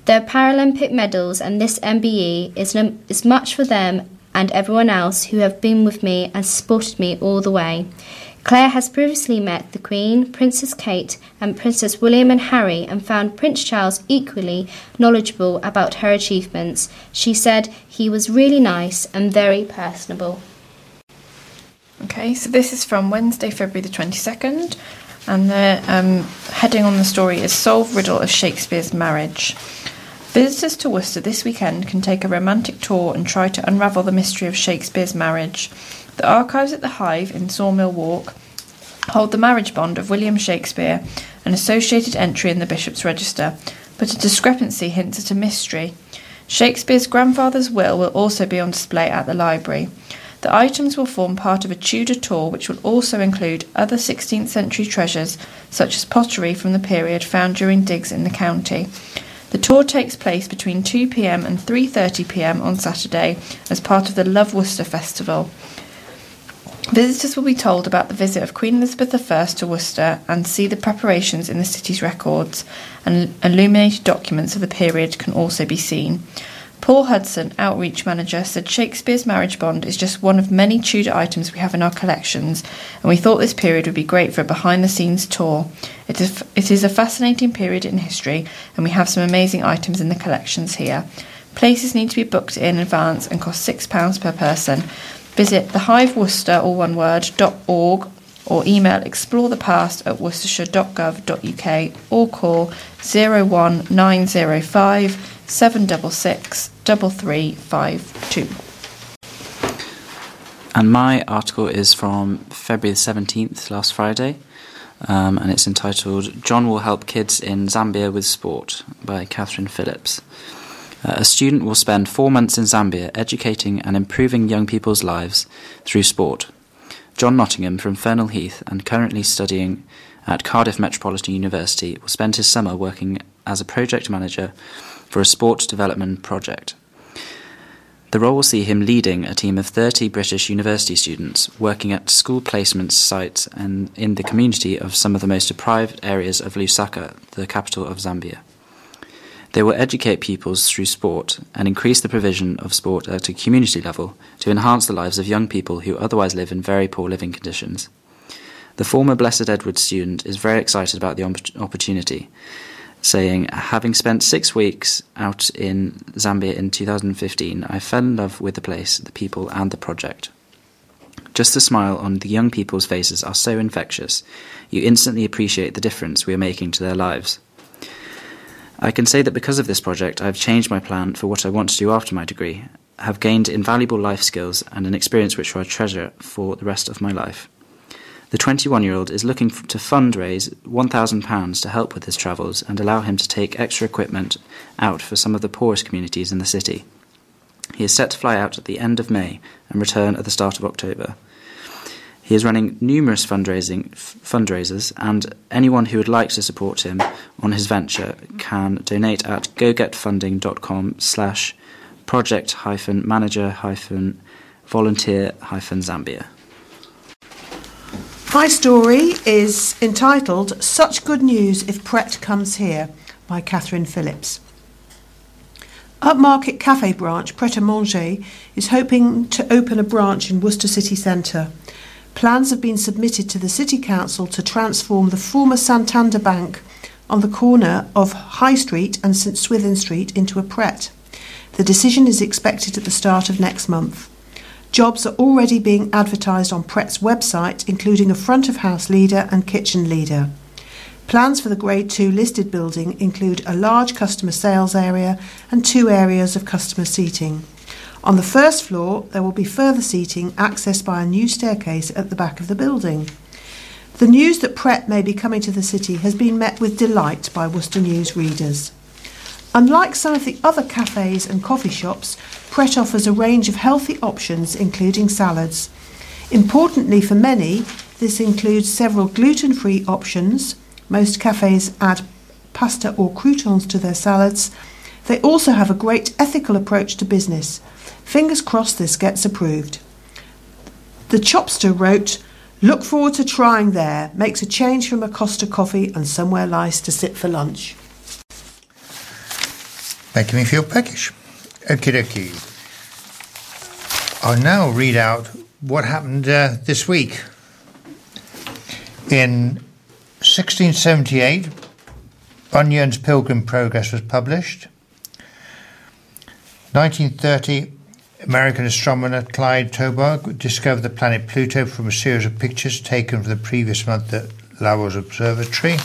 Their Paralympic medals and this MBE is, is much for them and everyone else who have been with me and supported me all the way. Claire has previously met the Queen, Princess Kate, and Princess William and Harry and found Prince Charles equally knowledgeable about her achievements. She said he was really nice and very personable. Okay, so this is from Wednesday, February the 22nd, and the um, heading on the story is Solve Riddle of Shakespeare's Marriage. Visitors to Worcester this weekend can take a romantic tour and try to unravel the mystery of Shakespeare's marriage. The archives at the Hive in Sawmill Walk hold the marriage bond of William Shakespeare, an associated entry in the Bishop's Register, but a discrepancy hints at a mystery. Shakespeare's grandfather's will will also be on display at the library. The items will form part of a Tudor tour which will also include other 16th century treasures, such as pottery from the period found during digs in the county. The tour takes place between 2 pm and 3:30 pm on Saturday as part of the Love Worcester Festival. Visitors will be told about the visit of Queen Elizabeth I to Worcester and see the preparations in the city's records, and illuminated documents of the period can also be seen. Paul Hudson, outreach manager, said Shakespeare's marriage bond is just one of many Tudor items we have in our collections, and we thought this period would be great for a behind the scenes tour. It is, it is a fascinating period in history, and we have some amazing items in the collections here. Places need to be booked in advance and cost £6 per person. Visit thehiveworcester, all one word, .org or email explorethepast at worcestershire.gov.uk or call 01905 766 3352. And my article is from February 17th, last Friday, um, and it's entitled John Will Help Kids in Zambia with Sport by Catherine Phillips. Uh, a student will spend four months in Zambia educating and improving young people's lives through sport. John Nottingham from Fernhill Heath and currently studying at Cardiff Metropolitan University will spend his summer working as a project manager for a sports development project. The role will see him leading a team of 30 British university students working at school placement sites and in the community of some of the most deprived areas of Lusaka, the capital of Zambia. They will educate pupils through sport and increase the provision of sport at a community level to enhance the lives of young people who otherwise live in very poor living conditions. The former Blessed Edward student is very excited about the opportunity, saying, Having spent six weeks out in Zambia in 2015, I fell in love with the place, the people, and the project. Just the smile on the young people's faces are so infectious, you instantly appreciate the difference we are making to their lives. I can say that because of this project, I have changed my plan for what I want to do after my degree, have gained invaluable life skills and an experience which I treasure for the rest of my life. The 21 year old is looking to fundraise £1,000 to help with his travels and allow him to take extra equipment out for some of the poorest communities in the city. He is set to fly out at the end of May and return at the start of October. He is running numerous fundraising f- fundraisers, and anyone who would like to support him on his venture can donate at gogetfunding.com slash project hyphen manager hyphen volunteer hyphen Zambia. My story is entitled Such Good News If Pret Comes Here by Catherine Phillips. Upmarket Cafe branch Pret a Manger is hoping to open a branch in Worcester City Centre. Plans have been submitted to the City Council to transform the former Santander Bank on the corner of High Street and St Swithin Street into a Pret. The decision is expected at the start of next month. Jobs are already being advertised on Pret's website, including a front of house leader and kitchen leader. Plans for the Grade 2 listed building include a large customer sales area and two areas of customer seating. On the first floor, there will be further seating accessed by a new staircase at the back of the building. The news that Pret may be coming to the city has been met with delight by Worcester News readers. Unlike some of the other cafes and coffee shops, Pret offers a range of healthy options, including salads. Importantly for many, this includes several gluten free options. Most cafes add pasta or croutons to their salads. They also have a great ethical approach to business. Fingers crossed this gets approved. The Chopster wrote, Look forward to trying there. Makes a change from a Costa coffee and somewhere nice to sit for lunch. Making me feel peckish. Okie dokie. I'll now read out what happened uh, this week. In 1678, Bunyan's Pilgrim Progress was published. 1930, American astronomer Clyde Tombaugh discovered the planet Pluto from a series of pictures taken from the previous month at Lowell's Observatory.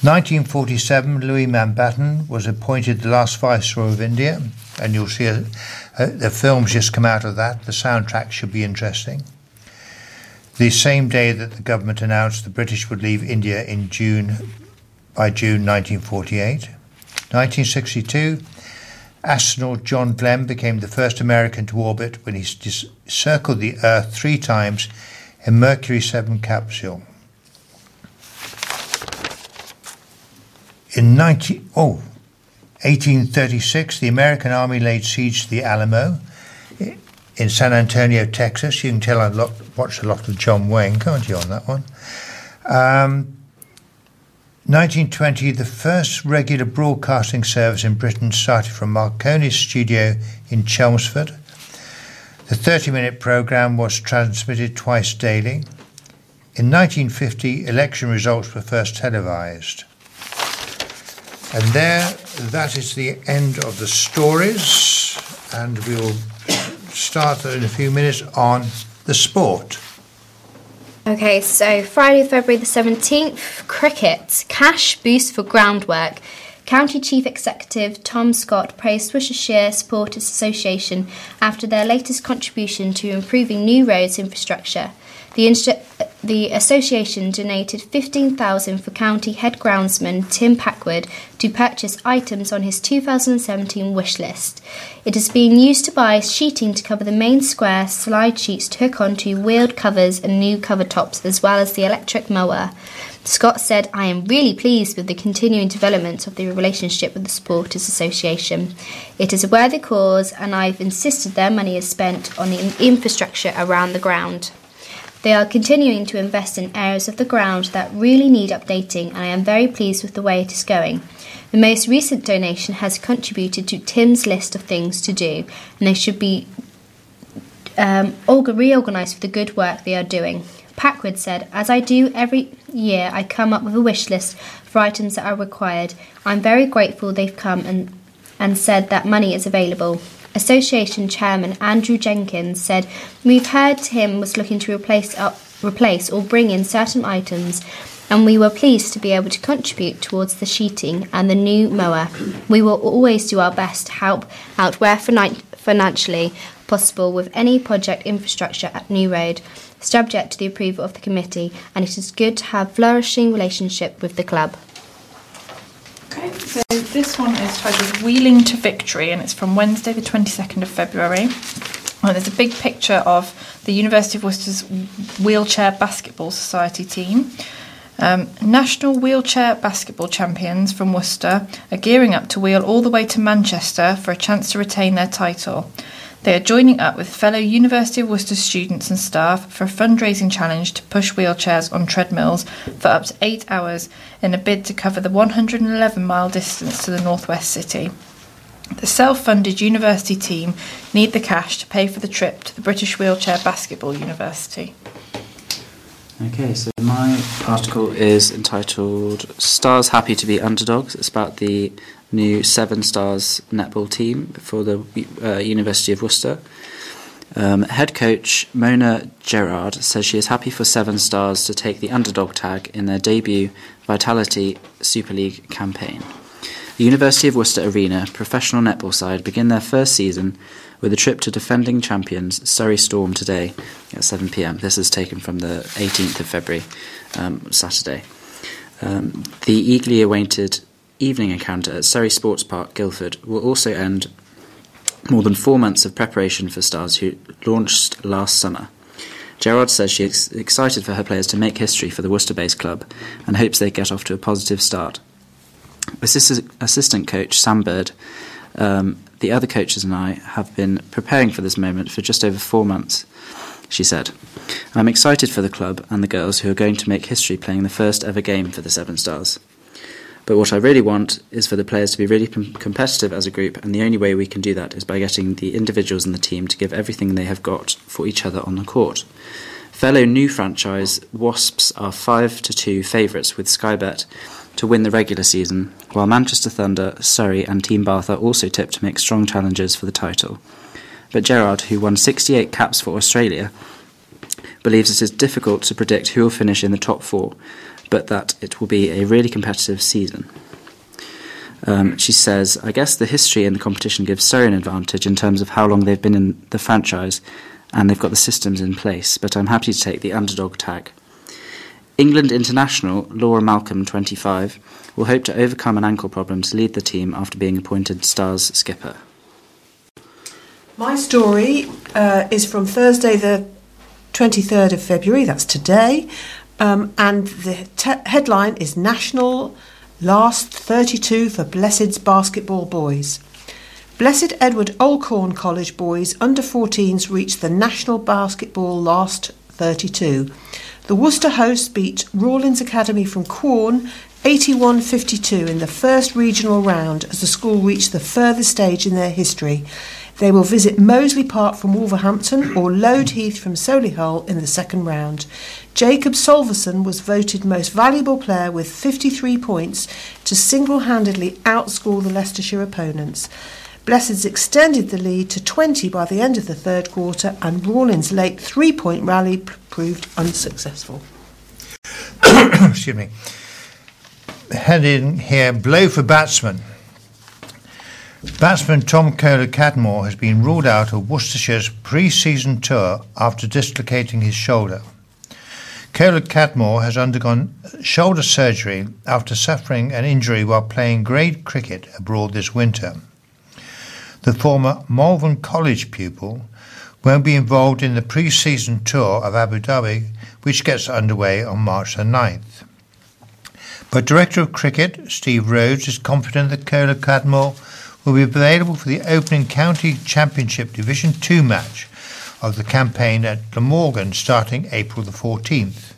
1947, Louis Mountbatten was appointed the last Viceroy of India, and you'll see a, a, the film's just come out of that. The soundtrack should be interesting. The same day that the government announced the British would leave India in June, by June 1948. 1962, Astronaut John Glenn became the first American to orbit when he circled the Earth three times in Mercury 7 capsule. In 19, oh, 1836, the American Army laid siege to the Alamo in San Antonio, Texas. You can tell I watched a lot of John Wayne, can't you, on that one? Um, 1920, the first regular broadcasting service in Britain started from Marconi's studio in Chelmsford. The 30 minute programme was transmitted twice daily. In 1950, election results were first televised. And there, that is the end of the stories, and we'll start in a few minutes on the sport. Okay, so Friday, February the 17th, cricket. Cash boost for groundwork. County Chief Executive Tom Scott praised Worcestershire Supporters Association after their latest contribution to improving New Road's infrastructure. The, instru- the association donated 15000 for county head groundsman Tim Packwood to purchase items on his 2017 wish list. It is being used to buy sheeting to cover the main square, slide sheets to hook onto wheeled covers and new cover tops, as well as the electric mower. Scott said, I am really pleased with the continuing development of the relationship with the Supporters Association. It is a worthy cause, and I've insisted their money is spent on the infrastructure around the ground. They are continuing to invest in areas of the ground that really need updating, and I am very pleased with the way it is going. The most recent donation has contributed to Tim's list of things to do, and they should be um, reorganised for the good work they are doing. Packwood said, As I do every year, I come up with a wish list for items that are required. I'm very grateful they've come and, and said that money is available. Association Chairman Andrew Jenkins said, We've heard Tim was looking to replace, uh, replace or bring in certain items, and we were pleased to be able to contribute towards the sheeting and the new mower. We will always do our best to help out where financially possible with any project infrastructure at New Road subject to the approval of the committee, and it is good to have flourishing relationship with the club. Okay, so this one is titled Wheeling to Victory, and it's from Wednesday, the 22nd of February. And there's a big picture of the University of Worcester's Wheelchair Basketball Society team. Um, national wheelchair basketball champions from Worcester are gearing up to wheel all the way to Manchester for a chance to retain their title. They are joining up with fellow University of Worcester students and staff for a fundraising challenge to push wheelchairs on treadmills for up to eight hours in a bid to cover the 111 mile distance to the northwest city. The self funded university team need the cash to pay for the trip to the British Wheelchair Basketball University. Okay, so my article is entitled Stars Happy to Be Underdogs. It's about the new Seven Stars netball team for the uh, University of Worcester. Um, head coach Mona Gerrard says she is happy for Seven Stars to take the underdog tag in their debut Vitality Super League campaign. The University of Worcester Arena professional netball side begin their first season with a trip to defending champions Surrey Storm today at 7pm. This is taken from the 18th of February, um, Saturday. Um, the eagerly awaited evening encounter at Surrey Sports Park, Guildford, will also end more than four months of preparation for Stars, who launched last summer. Gerrard says she is excited for her players to make history for the Worcester based club and hopes they get off to a positive start. Assistant, assistant coach Sam Bird, um, the other coaches, and I have been preparing for this moment for just over four months, she said. I'm excited for the club and the girls who are going to make history playing the first ever game for the Seven Stars. But what I really want is for the players to be really com- competitive as a group, and the only way we can do that is by getting the individuals in the team to give everything they have got for each other on the court. Fellow new franchise Wasps are 5 to 2 favourites with Sky Bet to win the regular season, while Manchester Thunder, Surrey, and Team Bath are also tipped to make strong challenges for the title. But Gerrard, who won 68 caps for Australia, believes it is difficult to predict who will finish in the top four, but that it will be a really competitive season. Um, she says, I guess the history in the competition gives Surrey an advantage in terms of how long they've been in the franchise and they've got the systems in place, but I'm happy to take the underdog tag. England international Laura Malcolm, 25, will hope to overcome an ankle problem to lead the team after being appointed Stars skipper. My story uh, is from Thursday, the 23rd of February, that's today, um, and the te- headline is National Last 32 for Blessed's Basketball Boys. Blessed Edward Oldcorne College boys under 14s reached the National Basketball Last 32. The Worcester hosts beat Rawlins Academy from Quorn 81 52 in the first regional round as the school reached the furthest stage in their history. They will visit Moseley Park from Wolverhampton or Lode Heath from Solihull in the second round. Jacob Solverson was voted most valuable player with 53 points to single handedly outscore the Leicestershire opponents. Blessed's extended the lead to 20 by the end of the third quarter, and Rawlins' late three point rally proved unsuccessful. Excuse me. Heading here, blow for batsman. Batsman Tom Kohler Cadmore has been ruled out of Worcestershire's pre season tour after dislocating his shoulder. Kohler Cadmore has undergone shoulder surgery after suffering an injury while playing grade cricket abroad this winter. The former Malvern College pupil won't be involved in the pre season tour of Abu Dhabi, which gets underway on March the 9th. But Director of Cricket, Steve Rhodes, is confident that Kohler Cadmore will be available for the opening County Championship Division 2 match of the campaign at Glamorgan starting April the 14th.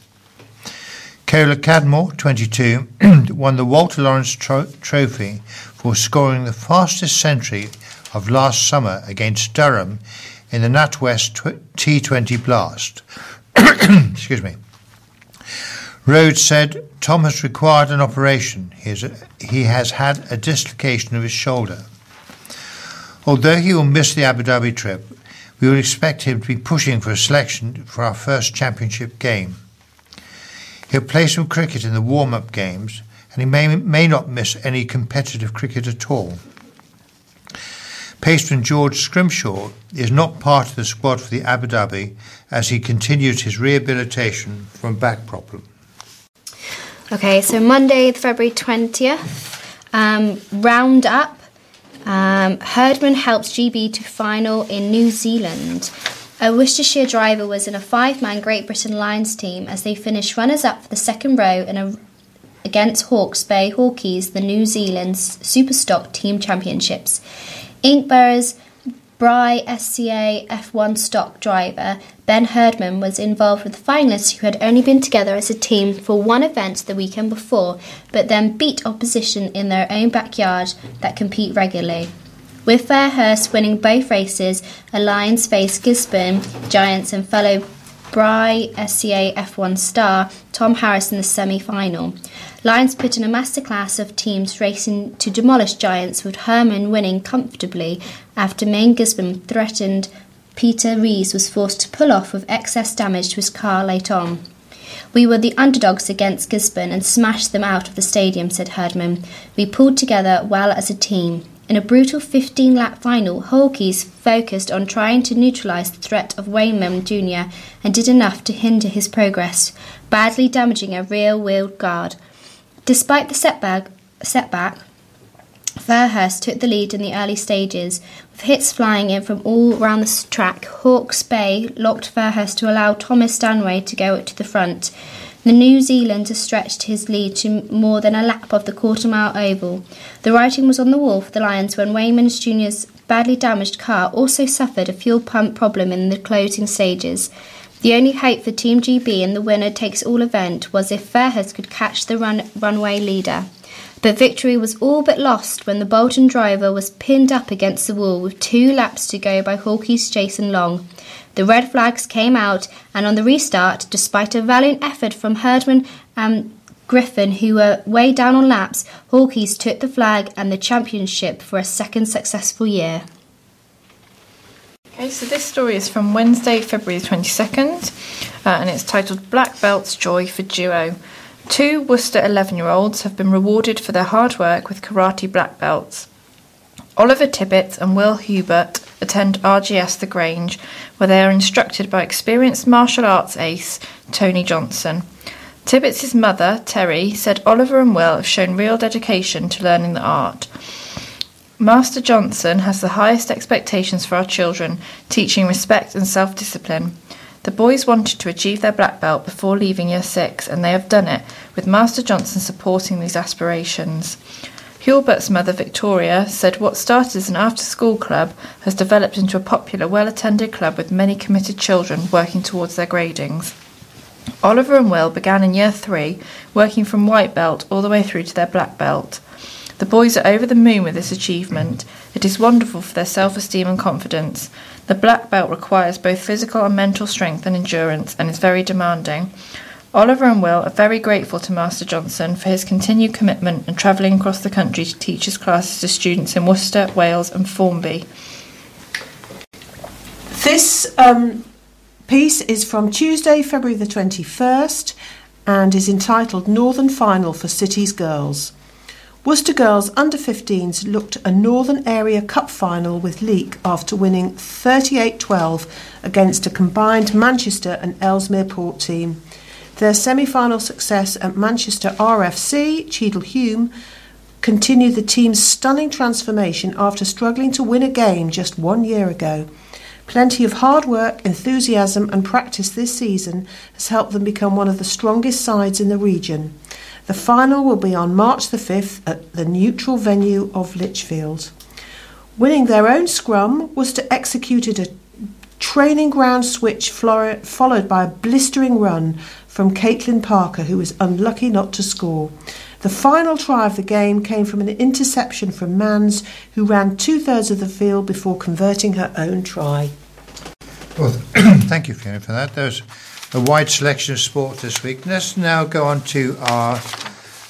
Kohler Cadmore, 22, won the Walter Lawrence tro- Trophy for scoring the fastest century of last summer against Durham in the NatWest T20 Blast. Excuse me. Rhodes said Tom has required an operation. He has, he has had a dislocation of his shoulder. Although he will miss the Abu Dhabi trip, we would expect him to be pushing for a selection for our first championship game. He'll play some cricket in the warm up games and he may, may not miss any competitive cricket at all. Pastron George Scrimshaw is not part of the squad for the Abu Dhabi as he continues his rehabilitation from back problem. Okay, so Monday, February 20th, um, roundup. Um, Herdman helps GB to final in New Zealand. A Worcestershire driver was in a five man Great Britain Lions team as they finished runners up for the second row in a, against Hawke's Bay Hawkeys, the New Zealand Superstock Team Championships. Inkberrow's Bry SCA F1 stock driver Ben Herdman was involved with the finalists who had only been together as a team for one event the weekend before, but then beat opposition in their own backyard that compete regularly. With Fairhurst winning both races, Alliance faced Gisborne Giants and fellow Bry SCA F1 star Tom Harris in the semi final. Lions put in a masterclass of teams racing to demolish Giants, with Herdman winning comfortably after Main Gisborne threatened Peter Rees was forced to pull off with excess damage to his car late on. We were the underdogs against Gisborne and smashed them out of the stadium, said Herdman. We pulled together well as a team. In a brutal 15 lap final, Hawkeys focused on trying to neutralise the threat of Wayman Jr. and did enough to hinder his progress, badly damaging a rear wheel guard. Despite the setback, setback, Fairhurst took the lead in the early stages, with hits flying in from all round the track. Hawke's Bay locked Fairhurst to allow Thomas Stanway to go to the front. The New Zealander stretched his lead to more than a lap of the quarter mile oval. The writing was on the wall for the Lions when Wayman's Jr.'s badly damaged car also suffered a fuel pump problem in the closing stages. The only hope for Team GB in the winner takes all event was if Fairhurst could catch the run- runway leader. But victory was all but lost when the Bolton driver was pinned up against the wall with two laps to go by Hawkeys Jason Long. The red flags came out, and on the restart, despite a valiant effort from Herdman and Griffin, who were way down on laps, Hawkeys took the flag and the championship for a second successful year. Okay, so this story is from Wednesday, February 22nd, uh, and it's titled Black Belt's Joy for Duo. Two Worcester 11 year olds have been rewarded for their hard work with karate black belts. Oliver Tibbett and Will Hubert attend RGS The Grange, where they are instructed by experienced martial arts ace Tony Johnson. Tibbett's mother, Terry, said Oliver and Will have shown real dedication to learning the art. Master Johnson has the highest expectations for our children, teaching respect and self discipline. The boys wanted to achieve their black belt before leaving year six, and they have done it, with Master Johnson supporting these aspirations. Hubert's mother, Victoria, said what started as an after school club has developed into a popular, well attended club with many committed children working towards their gradings. Oliver and Will began in year three, working from white belt all the way through to their black belt. The boys are over the moon with this achievement. It is wonderful for their self esteem and confidence. The black belt requires both physical and mental strength and endurance and is very demanding. Oliver and Will are very grateful to Master Johnson for his continued commitment and travelling across the country to teach his classes to students in Worcester, Wales, and Formby. This um, piece is from Tuesday, February the 21st, and is entitled Northern Final for Cities Girls. Worcester girls under 15s looked a Northern Area Cup final with Leek after winning 38 12 against a combined Manchester and Ellesmere Port team. Their semi final success at Manchester RFC, Cheadle Hulme, continued the team's stunning transformation after struggling to win a game just one year ago. Plenty of hard work, enthusiasm, and practice this season has helped them become one of the strongest sides in the region. The final will be on March the 5th at the neutral venue of Lichfield. Winning their own scrum, was to executed a training ground switch followed by a blistering run from Caitlin Parker, who was unlucky not to score. The final try of the game came from an interception from Mans, who ran two thirds of the field before converting her own try. Well, thank you, Fiona, for that. There was a wide selection of sport this week. Let's now go on to our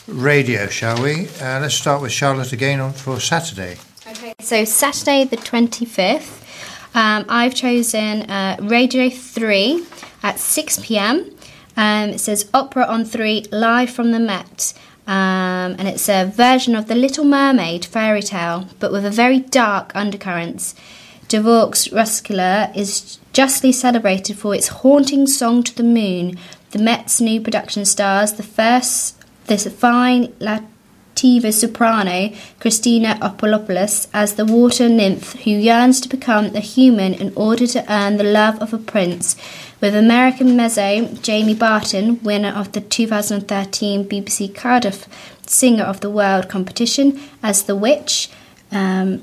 radio, shall we? Uh, let's start with Charlotte again on for Saturday. Okay, so Saturday the 25th, um, I've chosen uh, Radio 3 at 6 pm. Um, it says Opera on 3 live from the Met. Um, and it's a version of The Little Mermaid fairy tale, but with a very dark undercurrents. Dvořák's Rusalka is justly celebrated for its haunting song to the moon. The Met's new production stars the first, this fine Lativa soprano, Christina Opolopoulos, as the water nymph who yearns to become a human in order to earn the love of a prince, with American mezzo Jamie Barton, winner of the 2013 BBC Cardiff Singer of the World competition, as the witch. Um,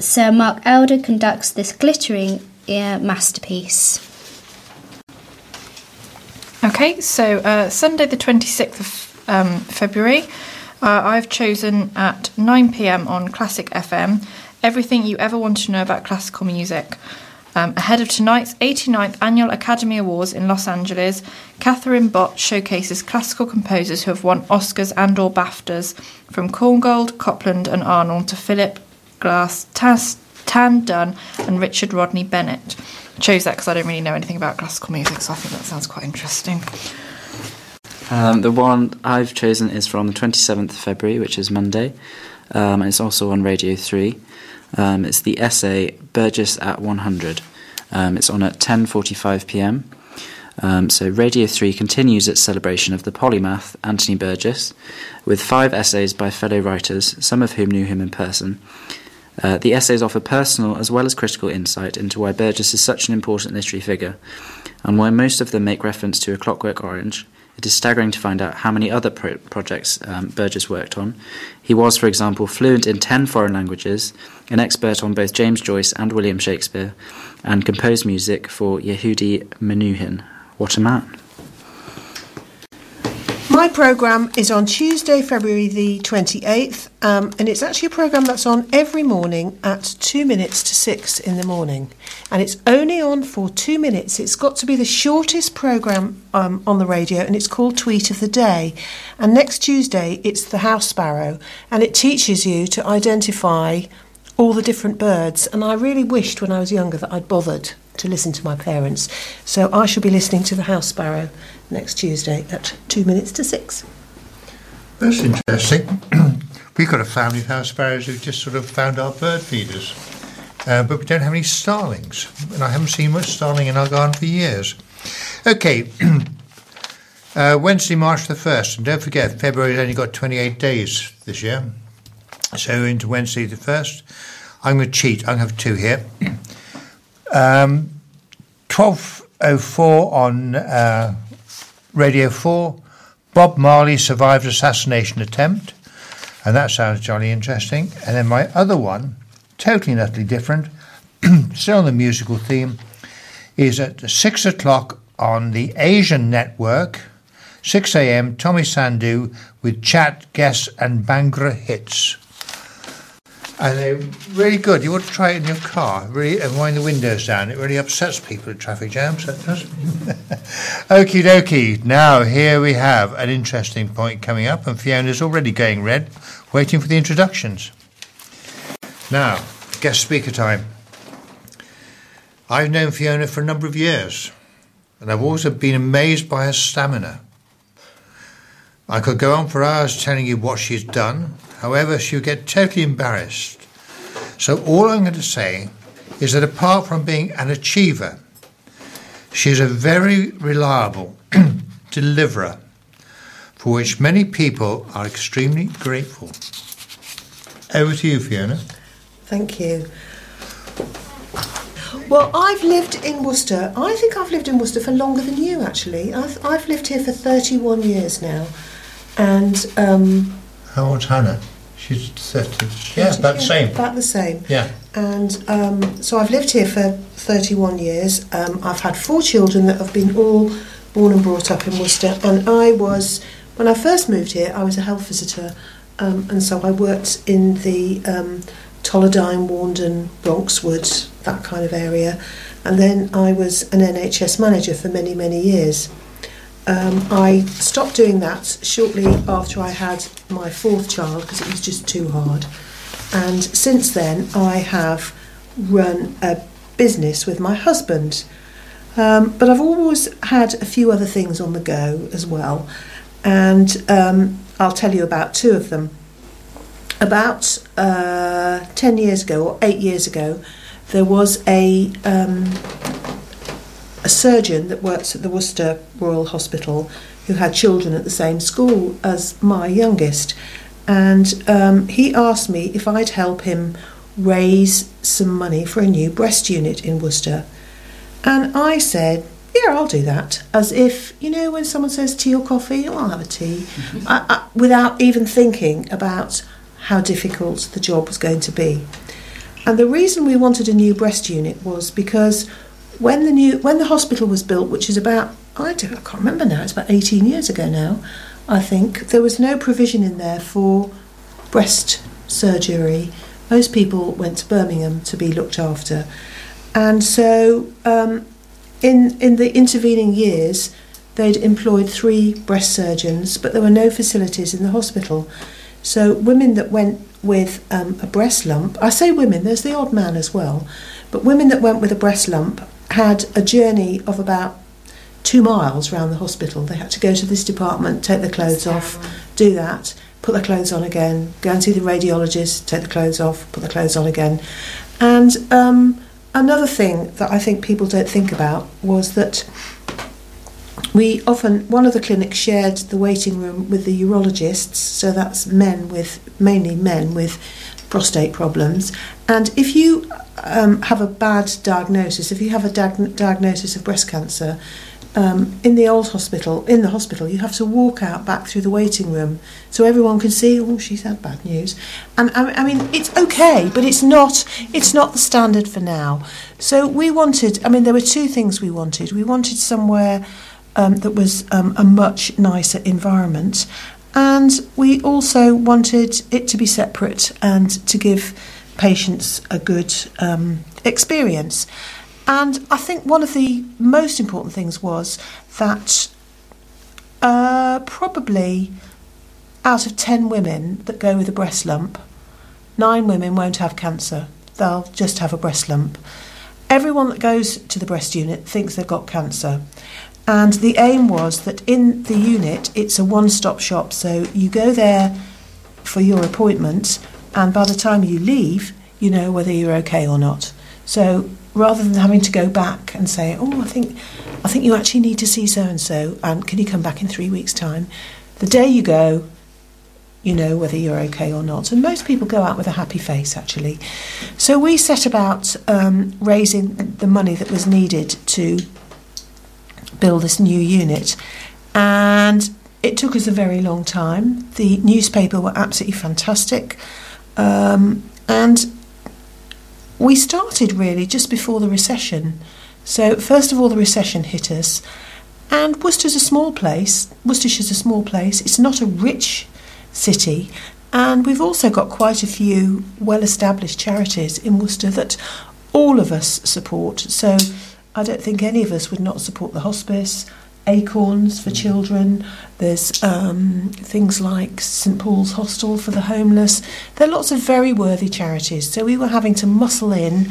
Sir Mark Elder conducts this glittering ear masterpiece. Okay, so uh, Sunday the 26th of um, February, uh, I've chosen at 9 pm on Classic FM everything you ever want to know about classical music. Um, ahead of tonight's 89th Annual Academy Awards in Los Angeles, Catherine Bott showcases classical composers who have won Oscars and or BAFTAs, from Korngold, Copland and Arnold to Philip Glass, Tas, Tan Dun and Richard Rodney Bennett. I chose that because I don't really know anything about classical music, so I think that sounds quite interesting. Um, the one I've chosen is from the 27th of February, which is Monday, um, and it's also on Radio 3. Um, it's the essay Burgess at 100. Um, it's on at 10:45 p.m. Um, so Radio 3 continues its celebration of the polymath Anthony Burgess with five essays by fellow writers, some of whom knew him in person. Uh, the essays offer personal as well as critical insight into why Burgess is such an important literary figure, and why most of them make reference to A Clockwork Orange. It is staggering to find out how many other pro- projects um, Burgess worked on. He was, for example, fluent in 10 foreign languages, an expert on both James Joyce and William Shakespeare, and composed music for Yehudi Menuhin. What a man. My programme is on Tuesday, February the 28th, um, and it's actually a programme that's on every morning at two minutes to six in the morning. And it's only on for two minutes. It's got to be the shortest programme um, on the radio, and it's called Tweet of the Day. And next Tuesday, it's the house sparrow, and it teaches you to identify all the different birds. And I really wished when I was younger that I'd bothered to listen to my parents. So I shall be listening to the house sparrow next Tuesday at two minutes to six. That's interesting. We've got a family of house sparrows who just sort of found our bird feeders, uh, but we don't have any starlings, and I haven't seen much starling in our garden for years. Okay, uh, Wednesday, March the 1st, and don't forget, February's only got 28 days this year, so into Wednesday the 1st. I'm going to cheat, I'm going to have two here. Um, 12.04 on uh, Radio 4, Bob Marley survived assassination attempt, and that sounds jolly interesting. And then my other one, totally and utterly different, still on the musical theme, is at 6 o'clock on the Asian Network, 6 a.m., Tommy Sandhu with chat, guests, and Bhangra hits. And they're really good. You want to try it in your car, really, and wind the windows down. It really upsets people in traffic jams. That does. Okie dokie. Now, here we have an interesting point coming up, and Fiona's already going red, waiting for the introductions. Now, guest speaker time. I've known Fiona for a number of years, and I've always been amazed by her stamina. I could go on for hours telling you what she's done, however, she'll get totally embarrassed. So, all I'm going to say is that apart from being an achiever, she's a very reliable deliverer for which many people are extremely grateful. Over to you, Fiona. Thank you. Well, I've lived in Worcester. I think I've lived in Worcester for longer than you, actually. I've, I've lived here for 31 years now. and um, How old's Hannah? She's 30. Yeah, about the same. About the same. Yeah. And um, so I've lived here for 31 years. Um, I've had four children that have been all born and brought up in Worcester. And I was, when I first moved here, I was a health visitor. Um, and so I worked in the um, Tolladine, Warndon, Ronkswood, that kind of area. And then I was an NHS manager for many, many years. Um, I stopped doing that shortly after I had my fourth child because it was just too hard. And since then, I have run a business with my husband. Um, but I've always had a few other things on the go as well. And um, I'll tell you about two of them. About uh, 10 years ago, or 8 years ago, there was a, um, a surgeon that works at the Worcester Royal Hospital who had children at the same school as my youngest. And um, he asked me if I'd help him raise some money for a new breast unit in Worcester. And I said, yeah, I'll do that. As if, you know, when someone says tea or coffee, oh, I'll have a tea. I, I, without even thinking about how difficult the job was going to be. And the reason we wanted a new breast unit was because when the new when the hospital was built, which is about I don't I can't remember now, it's about 18 years ago now, I think, there was no provision in there for breast surgery. Most people went to Birmingham to be looked after. And so um, in in the intervening years they'd employed three breast surgeons, but there were no facilities in the hospital. So women that went with um, a breast lump, I say women, there's the odd man as well, but women that went with a breast lump had a journey of about two miles around the hospital. They had to go to this department, take their clothes off, do that, put their clothes on again, go and see the radiologist, take the clothes off, put the clothes on again. And um, another thing that I think people don't think about was that we often, one of the clinics shared the waiting room with the urologists, so that's men with, mainly men with prostate problems. And if you um, have a bad diagnosis, if you have a diag- diagnosis of breast cancer, um, in the old hospital, in the hospital, you have to walk out back through the waiting room so everyone can see. Oh, she's had bad news, and I, I mean it's okay, but it's not. It's not the standard for now. So we wanted. I mean, there were two things we wanted. We wanted somewhere um, that was um, a much nicer environment, and we also wanted it to be separate and to give patients a good um, experience. And I think one of the most important things was that uh, probably out of 10 women that go with a breast lump, nine women won't have cancer. They'll just have a breast lump. Everyone that goes to the breast unit thinks they've got cancer. And the aim was that in the unit, it's a one stop shop. So you go there for your appointment, and by the time you leave, you know whether you're okay or not. So rather than having to go back and say, "Oh, I think, I think you actually need to see so and so, and can you come back in three weeks' time?" The day you go, you know whether you're okay or not. And most people go out with a happy face, actually. So we set about um, raising the money that was needed to build this new unit, and it took us a very long time. The newspaper were absolutely fantastic, um, and we started really just before the recession. So, first of all, the recession hit us, and Worcester's a small place. Worcestershire's a small place. It's not a rich city, and we've also got quite a few well established charities in Worcester that all of us support. So, I don't think any of us would not support the hospice. Acorns for children. There's um, things like St Paul's Hostel for the homeless. There are lots of very worthy charities. So we were having to muscle in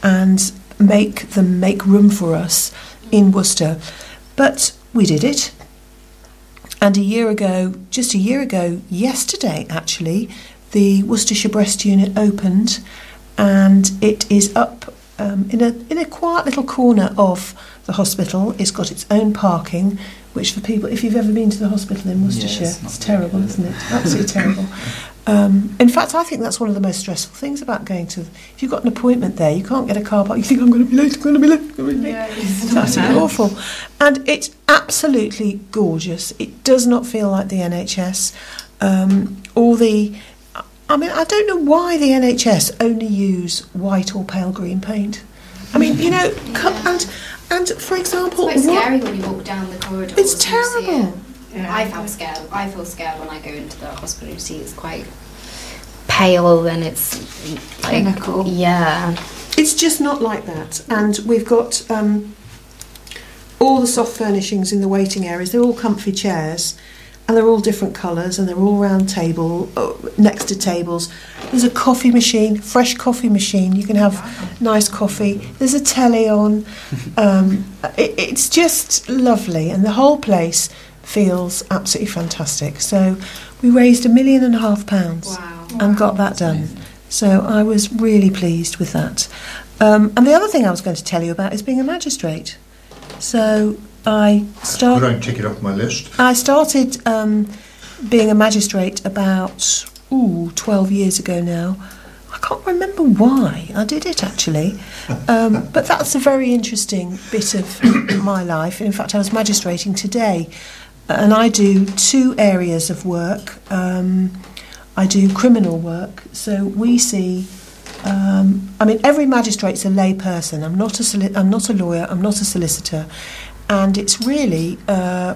and make them make room for us in Worcester. But we did it. And a year ago, just a year ago, yesterday actually, the Worcestershire Breast Unit opened and it is up um, in, a, in a quiet little corner of the hospital. It's got its own parking, which for people, if you've ever been to the hospital in Worcestershire, it's it's, terrible, good. isn't it? Absolutely terrible. Um, in fact, I think that's one of the most stressful things about going to. If you've got an appointment there, you can't get a car park. You think I'm going to be late. I'm going to be late. I'm going to be late. Yeah, It's absolutely awful, and it's absolutely gorgeous. It does not feel like the NHS. Um, all the, I mean, I don't know why the NHS only use white or pale green paint. I mean, you know, co- and and for It's example, what- scary when you walk down the corridor. It's and you see terrible. it. I feel scared. I feel scared when I go into the hospital. You see, it's quite pale and it's like, Clinical. Yeah. It's just not like that. And we've got um, all the soft furnishings in the waiting areas. They're all comfy chairs, and they're all different colours, and they're all round table uh, next to tables. There's a coffee machine, fresh coffee machine. You can have nice coffee. There's a telly on. Um, it, it's just lovely, and the whole place feels absolutely fantastic. So we raised a million and a half pounds Wow. and got that done. So I was really pleased with that. Um, and the other thing I was going to tell you about is being a magistrate. So I I started. don't tick it off my list. I started um, being a magistrate about ooh, 12 years ago now. I can't remember why I did it actually, um, but that's a very interesting bit of my life. In fact, I was magistrating today, and I do two areas of work. Um, I do criminal work, so we see. Um, I mean, every magistrate's a lay person. I'm not a soli- I'm not a lawyer. I'm not a solicitor, and it's really uh,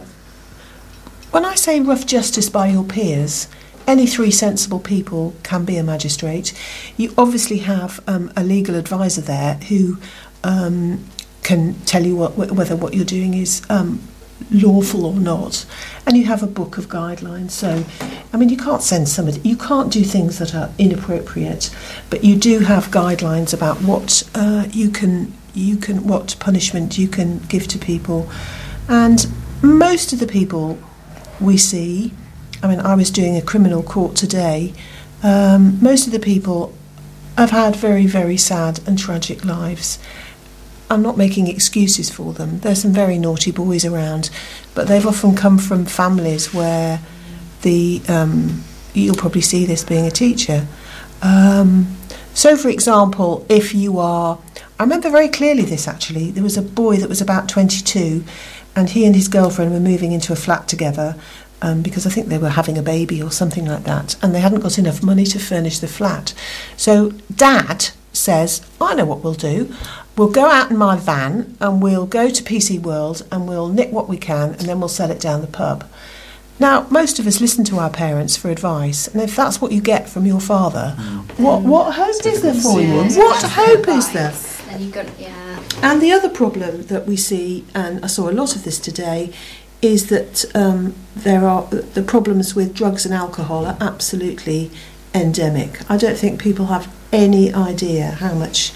when I say rough justice by your peers, any three sensible people can be a magistrate. You obviously have um, a legal advisor there who um, can tell you what, whether what you're doing is um, lawful or not, and you have a book of guidelines. So, I mean, you can't send somebody, you can't do things that are inappropriate, but you do have guidelines about what uh, you can, you can, what punishment you can give to people, and most of the people we see. I mean, I was doing a criminal court today. Um, most of the people have had very, very sad and tragic lives. I'm not making excuses for them. There's some very naughty boys around, but they've often come from families where the um, you'll probably see this being a teacher. Um, so, for example, if you are, I remember very clearly this actually. There was a boy that was about 22, and he and his girlfriend were moving into a flat together um, because I think they were having a baby or something like that, and they hadn't got enough money to furnish the flat. So, dad says, I know what we'll do. We'll go out in my van and we'll go to PC World and we'll nick what we can and then we'll sell it down the pub. Now, most of us listen to our parents for advice, and if that's what you get from your father, what what hope is there for you? What hope is there? Then you got yeah. And the other problem that we see, and I saw a lot of this today, is that um, there are the problems with drugs and alcohol are absolutely endemic. I don't think people have any idea how much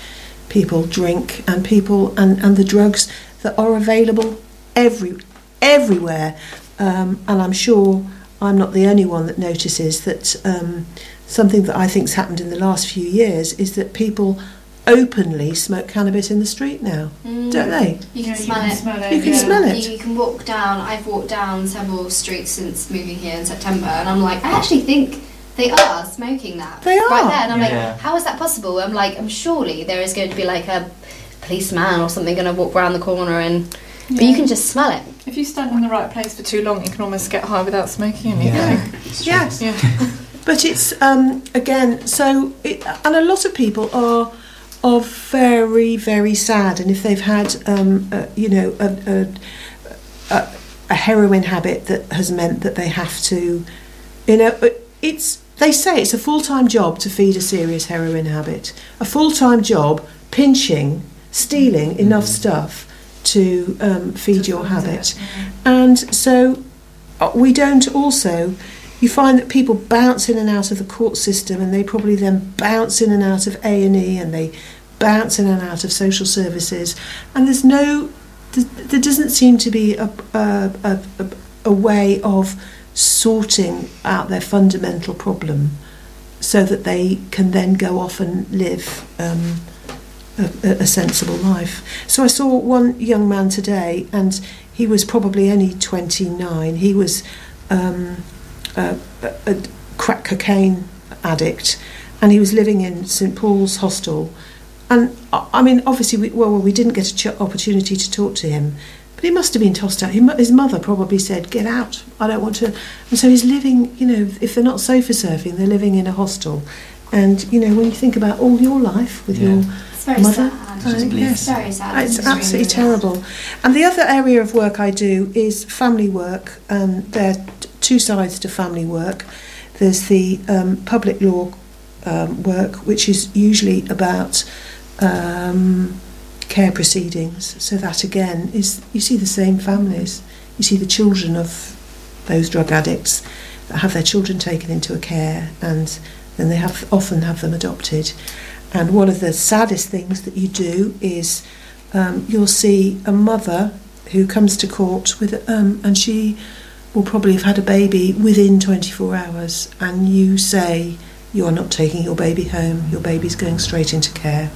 people drink and people and, and the drugs that are available every everywhere. Um, and I'm sure I'm not the only one that notices that um, something that I think's happened in the last few years is that people openly smoke cannabis in the street now, don't they? You Yeah, can smell it. You can yeah. smell it. You, you can walk down. I've walked down several streets since moving here in September, and I'm like, I actually think they are smoking that. They are. right there, and I'm Yeah. like, how is that possible? I'm like, I'm surely there is going to be like a policeman or something going to walk around the corner, and but you can just smell it. If you stand in the right place for too long, you can almost get high without smoking anything. Yeah. Yes. Yeah. But it's um, again so, it, and a lot of people are are very very sad, and if they've had um, a, you know a, a, a, heroin habit that has meant that they have to, you know, it's they say it's a full time job to feed a serious heroin habit, a full time job pinching, stealing enough stuff to um, feed your fund it, habit, and so uh, we don't also you find that people bounce in and out of the court system and they probably then bounce in and out of A&E and they bounce in and out of social services and there's no there doesn't seem to be a, a, a, a, way of sorting out their fundamental problem so that they can then go off and live um, a, a sensible life. So I saw one young man today, and he was probably only 29. He was um, a, a crack cocaine addict, and he was living in St Paul's Hostel. And I I mean, obviously, we, well, we didn't get an ch- opportunity to talk to him, but he must have been tossed out. He, his mother probably said, "Get out! I don't want to." And so he's living. You know, if they're not sofa surfing, they're living in a hostel. And you know, when you think about all your life with Yeah. your very mother, sad. uh, yes, Very sad. it's really, absolutely really terrible. And the other area of work I do is family work. Um, there are t- two sides to family work. There's the um, public law um, work, which is usually about um, care proceedings. So that again is you see the same families. You see the children of those drug addicts that have their children taken into a care, and then they have often have them adopted. And one of the saddest things that you do is um, you'll see a mother who comes to court with, um, and she will probably have had a baby within 24 hours, and you say you are not taking your baby home, your baby's going straight into care.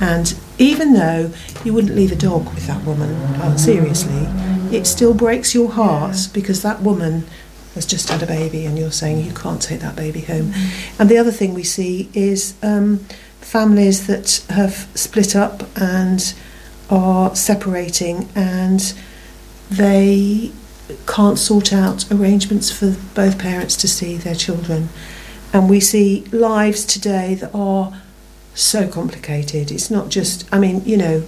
And even though you wouldn't leave a dog with that woman, uh, seriously, it still breaks your heart because that woman has just had a baby and you're saying you can't take that baby home. And the other thing we see is um, families that have split up and are separating and they can't sort out arrangements for both parents to see their children. And we see lives today that are so complicated. It's not just, I mean, you know,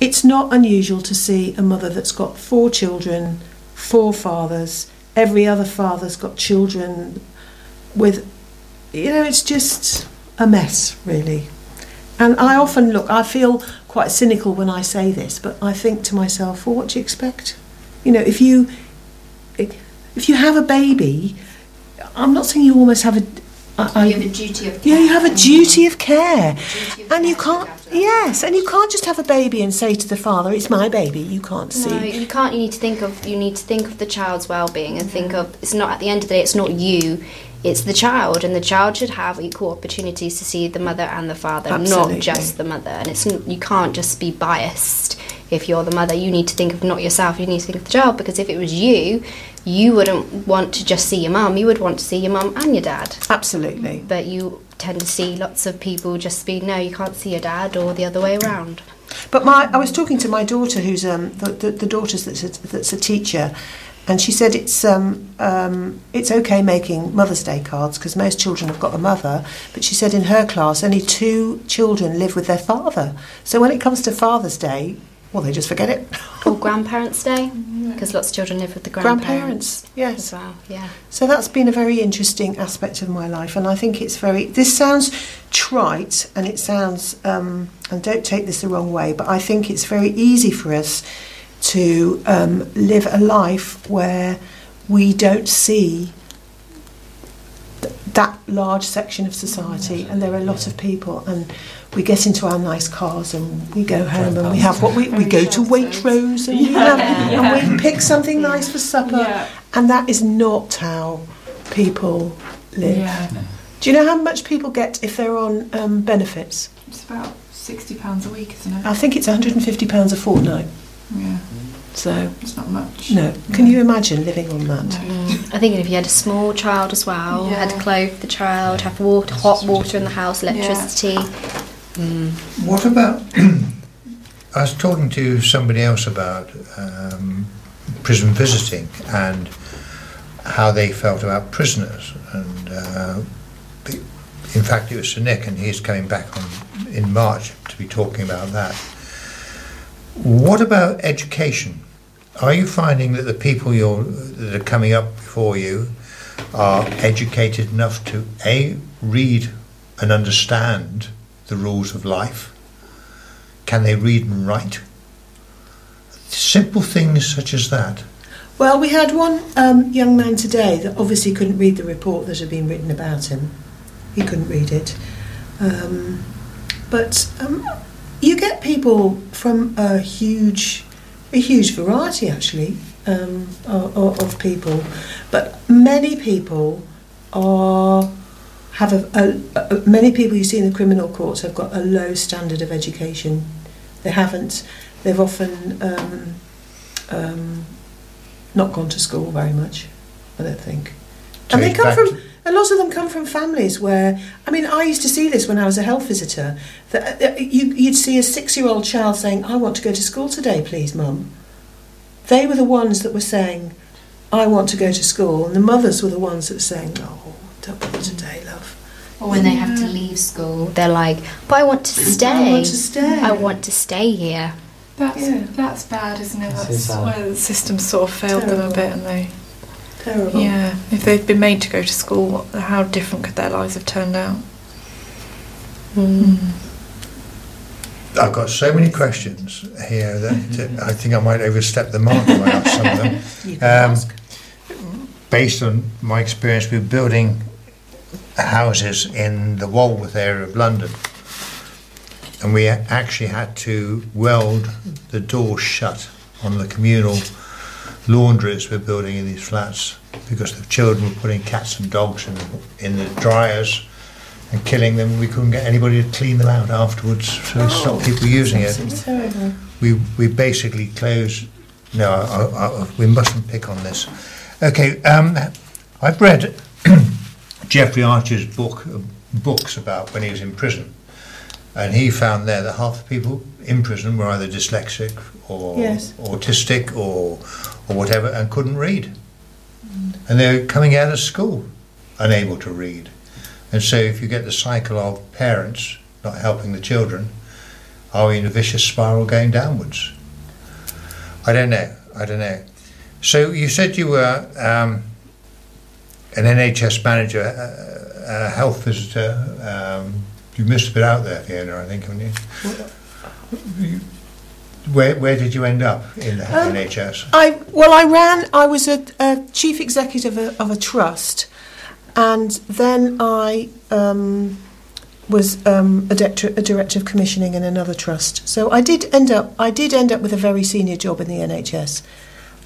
it's not unusual to see a mother that's got four children, four fathers, every other father's got children with, you know, it's just a mess, really. And I often look, I feel quite cynical when I say this, but I think to myself, well, what do you expect? You know, if you if you have a baby, I'm not saying you almost have a. Uh, I, You have a duty of care. yeah, you have a duty of care, Duty of and you care to can't. look after that. Yes, and you can't just have a baby and say to the father, "It's my baby." You can't see. No, you can't. You need to think of. You need to think of the child's well-being and think of. It's not at the end of the day. It's not you. It's the child, and the child should have equal opportunities to see the mother and the father, Absolutely. not just the mother. And it's you can't just be biased if you're the mother. You need to think of not yourself. You need to think of the child because if it was you, you wouldn't want to just see your mum. You would want to see your mum and your dad. Absolutely. But you tend to see lots of people just be no, you can't see your dad, or the other way around. But my, I was talking to my daughter, who's um, the, the, the daughter that's a, that's a teacher, and she said it's um, um, it's okay making Mother's Day cards because most children have got a mother. But she said in her class only two children live with their father. So when it comes to Father's Day, well, they just forget it. Or Grandparents' Day, because lots of children live with the grandparents. Grandparents, yes. Well, yeah. So that's been a very interesting aspect of my life, and I think it's very. This sounds trite, and it sounds, um, and don't take this the wrong way, but I think it's very easy for us to um, live a life where we don't see th- that large section of society, and there are a lot of people, and we get into our nice cars and we go home and we have what we, we go to Waitrose and, we have, and we pick something nice for supper. Yeah. And that is not how people live. Yeah. Do you know how much people get if they're on um, benefits? It's about sixty pounds a week, isn't it? I think it's £150 a fortnight. Yeah, So, it's not much. no. Can you imagine living on that? I think if you had a small child as well, Yeah. had to clothe the child, have water, hot water in the house, electricity. What about? I was talking to somebody else about um, prison visiting and how they felt about prisoners, and uh, in fact, it was Sir Nick, and he's coming back on in March to be talking about that. What about education? Are you finding that the people that are coming up before you are educated enough to a read and understand the rules of life? Can they read and write? Simple things such as that. Well, we had one um, young man today that obviously couldn't read the report that had been written about him. He couldn't read it. Um, but um, you get people from a huge, a huge variety actually um, of, of people, but many people are have a, a, a many people you see in the criminal courts have got a low standard of education. They haven't. They've often um, um, not gone to school very much. I don't think. And they come from a lot of them come from families where, I mean, I used to see this when I was a health visitor. That uh, you, you'd see a six-year-old child saying, "I want to go to school today, please, mum." They were the ones that were saying, "I want to go to school," and the mothers were the ones that were saying, "Oh, don't bother today, love." Or when they have to leave school, they're like, "But I want to stay. I want to stay. I want to stay here." That's Yeah. that's bad, isn't it? That That's is where the system sort of failed them a bit, and they Terrible. yeah. If they'd been made to go to school, what, how different could their lives have turned out? I've got so many questions here that uh, I think I might overstep the mark if I ask some of them. You can Um, ask. Based on my experience with building houses in the Walworth area of London, and we actually had to weld the doors shut on the communal laundries we're building in these flats because the children were putting cats and dogs in, in the dryers and killing them. We couldn't get anybody to clean them out afterwards, so we stopped people using it. Terrible. We we basically closed. No, I, I, we mustn't pick on this. Okay, um, I've read Jeffrey Archer's book books about when he was in prison, and he found there that half the people in prison were either dyslexic or Yes. autistic or or whatever, and couldn't read, and they're coming out of school unable to read, and so if you get the cycle of parents not helping the children, are we in a vicious spiral going downwards? I don't know. I don't know. So you said you were um, an NHS manager, a, a health visitor. Um, you missed a bit out there, Fiona. I think, haven't you? Where where did you end up in the Um, NHS? I well, I ran. I was a, a chief executive of a, of a trust, and then I um, was um, a, director, a director of commissioning in another trust. So I did end up. I did end up with a very senior job in the NHS,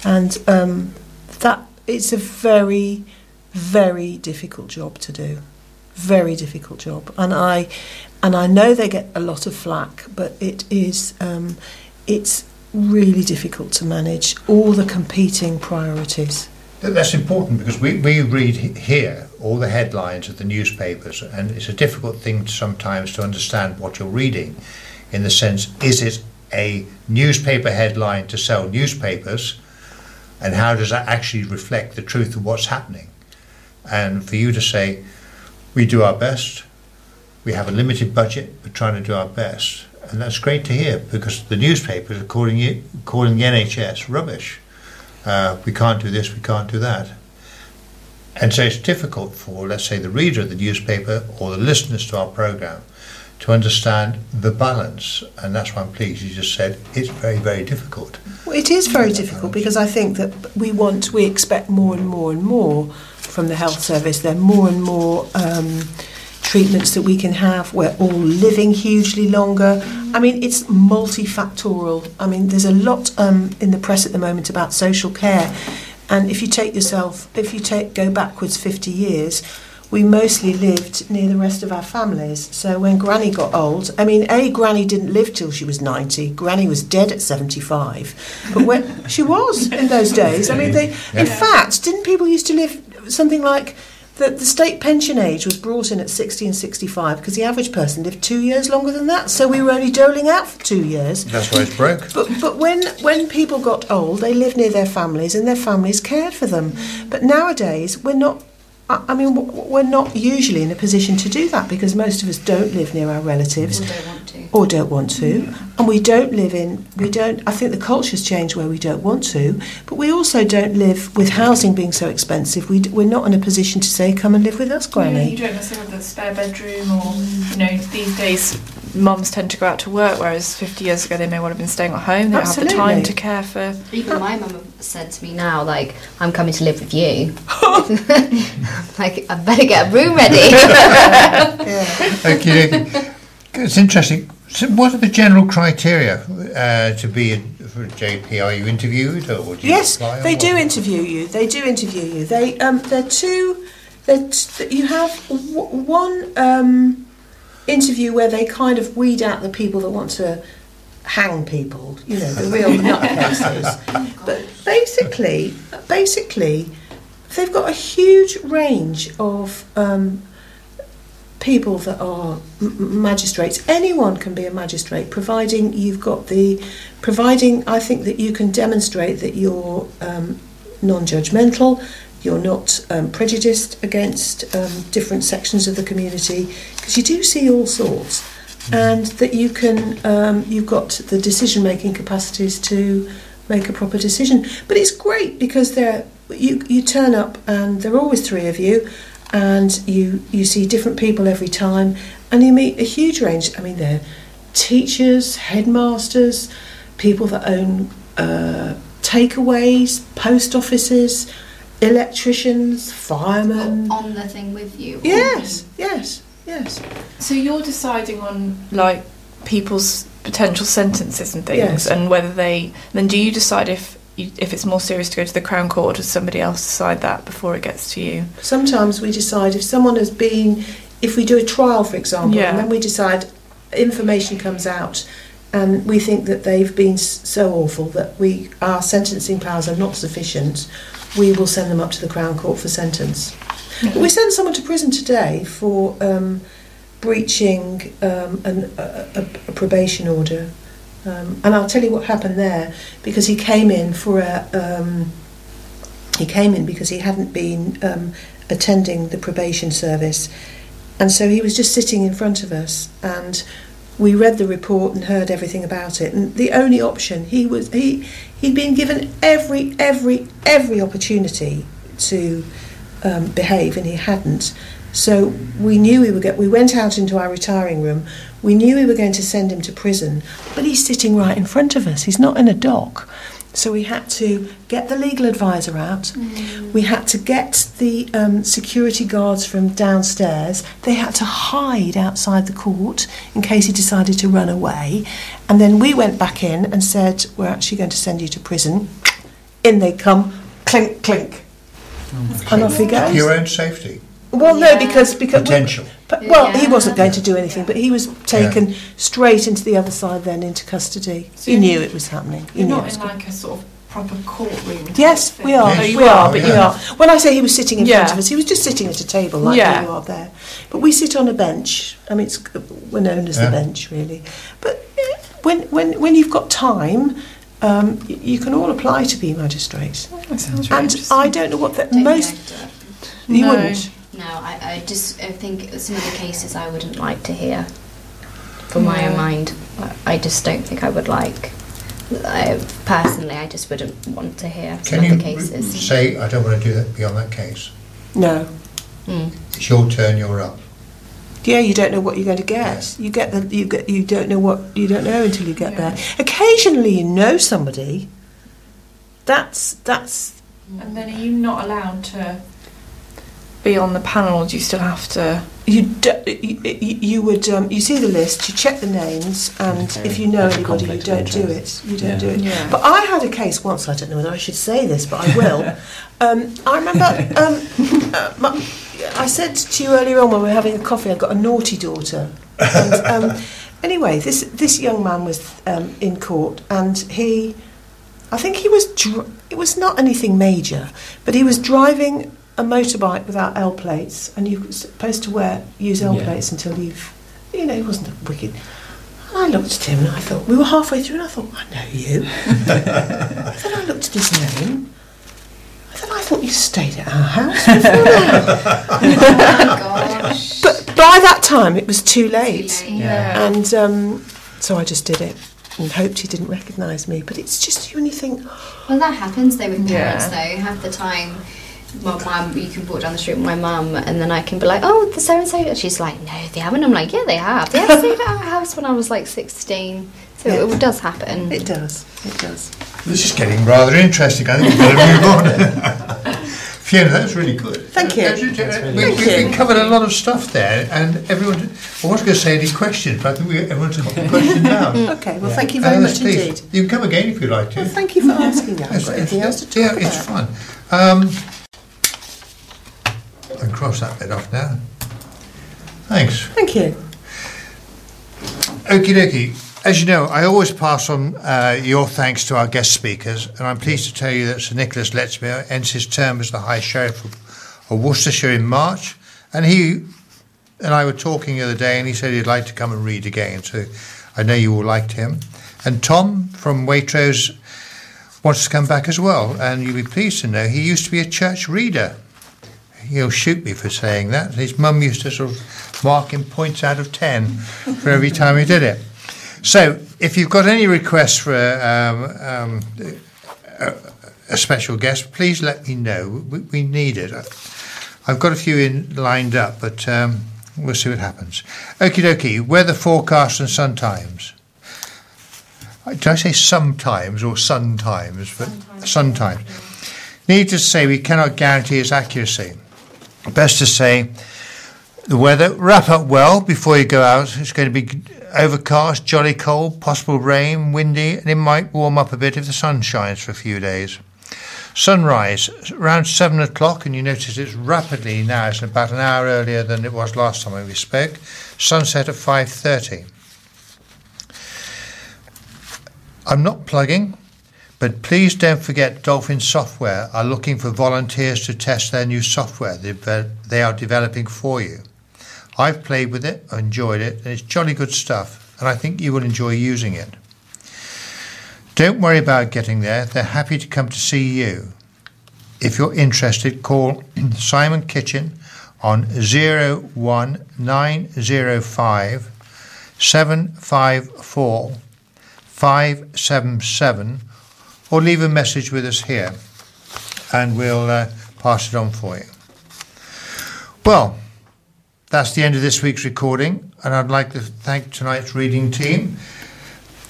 and um, that it's a very, very difficult job to do. Very difficult job, and I, and I know they get a lot of flack, but it is. Um, it's really difficult to manage all the competing priorities. That's important because we, we read here all the headlines of the newspapers, and it's a difficult thing sometimes to understand what you're reading in the sense is it a newspaper headline to sell newspapers, and how does that actually reflect the truth of what's happening? And for you to say, we do our best, we have a limited budget, we're trying to do our best. And that's great to hear because the newspapers are calling, you, calling the NHS rubbish uh, we can't do this, we can't do that. And so it's difficult for, let's say, the reader of the newspaper or the listeners to our programme to understand the balance. And that's why I'm pleased you just said it's very, very difficult. Well, it is very difficult because I think that we want, we expect more and more and more from the health service. There are more and more um, treatments that we can have. We're all living hugely longer. I mean, it's multifactorial. I mean, there's a lot um, in the press at the moment about social care. And if you take yourself, if you take go backwards 50 years, we mostly lived near the rest of our families. So when Granny got old, I mean, A, Granny didn't live till she was 90. Granny was dead at 75. But when she was in those days, I mean, they, in fact, didn't people used to live something like the, the state pension age was brought in at 60 and 65 because the average person lived two years longer than that. So we were only doling out for two years. That's why it's broke. But but when when people got old, they lived near their families, and their families cared for them. But nowadays, we're not. I I mean, we're not usually in a position to do that because most of us don't live near our relatives or don't want to. or don't want to, mm-hmm. and we don't live in. We don't. I think the culture's changed where we don't want to, but we also don't live with housing being so expensive. We d- we're not in a position to say, "Come and live with us, Granny." Yeah, you don't necessarily have a spare bedroom, or you know, these days mums tend to go out to work, whereas 50 years ago they may well have been staying at home. They don't have the time to care for. Even my mum said to me now, like, I'm coming to live with you. like, I better get a room ready. Yeah. Okay, okay. It's interesting. So what are the general criteria uh, to be a, for JP? Are you interviewed or do you Yes, apply or they do what? interview you. They do interview you. They um, they're two. They're t- you have w- one um, interview where they kind of weed out the people that want to hang people. You know, the real nutcases. but basically, basically, they've got a huge range of um, people that are magistrates. Anyone can be a magistrate, providing you've got the, providing I think that you can demonstrate that you're um, non-judgmental, you're not um, prejudiced against um, different sections of the community, because you do see all sorts, and that you can, um, you've got the decision-making capacities to make a proper decision. But it's great because they're you you turn up and there are always three of you, and you you see different people every time, and you meet a huge range. I mean, they're teachers, headmasters, people that own uh, takeaways, post offices, electricians, firemen. on the thing with you. Yes, yes, yes. So you're deciding on like people's potential sentences and things, Yes. and whether they. Then do you decide if you, if it's more serious to go to the Crown Court, or does somebody else decide that before it gets to you? Sometimes we decide if someone has been, if we do a trial, for example, Yeah. and then we decide information comes out and we think that they've been so awful that we our sentencing powers are not sufficient, we will send them up to the Crown Court for sentence. But we sent someone to prison today for um, breaching um, an, a, a, a probation order. Um, and I'll tell you what happened there because he came in for a. Um, he came in because he hadn't been um, attending the probation service, and so he was just sitting in front of us, and we read the report and heard everything about it. And the only option he was he he'd been given every every every opportunity to um, behave, and he hadn't. So we knew we were get, we went out into our retiring room. We knew we were going to send him to prison, but he's sitting right in front of us. He's not in a dock. So we had to get the legal advisor out. We had to get the um, security guards from downstairs. They had to hide outside the court in case he decided to run away. And then we went back in and said, We're actually going to send you to prison. In they come, clink, clink. And off he goes. Your own safety, Well, no, because because potential. But, well, he wasn't going to do anything, but he was taken straight into the other side, then into custody. So he you're- knew it was happening. He You're knew not was in like a sort of proper courtroom. Yes, thing. we are. Yes, we are, are, but you are. When I say he was sitting in front of us, he was just sitting at a table like Yeah. you are there. But we sit on a bench. I mean, it's, we're known as Yeah. the bench, really. But eh, when when when you've got time. Um, y- you can all apply to be magistrates, Oh, that sounds really and interesting. I don't know what the most. think I'd do it. You No. wouldn't. No, I, I just I think some of the cases I wouldn't like to hear from my own mind. I- I just don't think I would like. I, personally, I just wouldn't want to hear some Can of the cases. say, I don't want to do that beyond that case? No. Mm. It's your turn, you're up. Yeah, you don't know what you're going to get. You get the you get you don't know what you don't know until you get Yeah. there. Occasionally, you know somebody. That's that's And then are you not allowed to be on the panel? Or do you still have to? you do, you, you you would um, you see the list, you check the names, and Okay. if you know Like a anybody, you don't do it. You don't Yeah. do it. Yeah. But I had a case once. I don't know whether I should say this, but I will. um, I remember. Um, uh, my, I said to you earlier on when we were having a coffee, I've got a naughty daughter. And, um, anyway, this this young man was um, in court, and he, I think he was. Dr- it was not anything major, but he was driving a motorbike without L plates, and you're supposed to wear use L Yeah. plates until you've, you know, he wasn't a wicked. And I looked at him and I thought, we were halfway through and I thought, I know you. then I looked at his name. Then I thought you stayed at our house before now. oh my gosh. But by that time it was too late. Too late. Yeah. And um, so I just did it and hoped he didn't recognise me. But it's just you and you think, Well, that happens though with Yeah. parents though. Half the time, my mum, you can walk down the street with my mum, and then I can be like, "Oh, the so and so," and she's like, "No, they haven't." I'm like, "Yeah, they have. They have stayed at our house when I was like 16." So Yeah. it does happen. it does, it does. This is getting rather interesting. I think we've got to move on. Fiona, that was really good. Thank you. That's- really we, Thank we, you. we covered a lot of stuff there, and everyone. I wasn't going to say any questions, but I think we, everyone's got the question down. Okay, well, Yeah. thank you very Uh, much please, indeed. You can come again if you like to. Well, thank you for asking that. I've It's- got anything else to talk yeah, about? it's fun. Um, Can cross that bit off now. Thanks. Thank you. Okie dokie. As you know, I always pass on uh, your thanks to our guest speakers, and I'm pleased to tell you that Sir Nicholas Lechmere ends his term as the High Sheriff of, of Worcestershire in March, and he and I were talking the other day, and he said he'd like to come and read again. So I know you all liked him. And Tom from Waitrose wants to come back as well, and you'll be pleased to know he used to be a church reader. He'll shoot me for saying that. His mum used to sort of mark him points out of ten for every time he did it. So, if you've got any requests for um, um, a, a, special guest, please let me know. We, we, need it. I've got a few in lined up, but um, we'll see what happens. Okie dokie, weather forecast and sun times. Did I say sometimes or sun times? But sun times. Needless to say, we cannot guarantee its accuracy. Best to say, the weather, wrap up well before you go out. It's going to be overcast, jolly cold, possible rain, windy, and it might warm up a bit if the sun shines for a few days. Sunrise around seven o'clock, and you notice it's rapidly now. It's about an hour earlier than it was last time we spoke. Sunset at five thirty. I'm not plugging, but please don't forget Dolphin Software are looking for volunteers to test their new software they are developing for you. I've played with it, enjoyed it, and it's jolly good stuff, and I think you will enjoy using it. Don't worry about getting there, they're happy to come to see you. If you're interested, call Simon Kitchen on 01905 754 577 or leave a message with us here and we'll uh, pass it on for you. Well, that's the end of this week's recording, and I'd like to thank tonight's reading team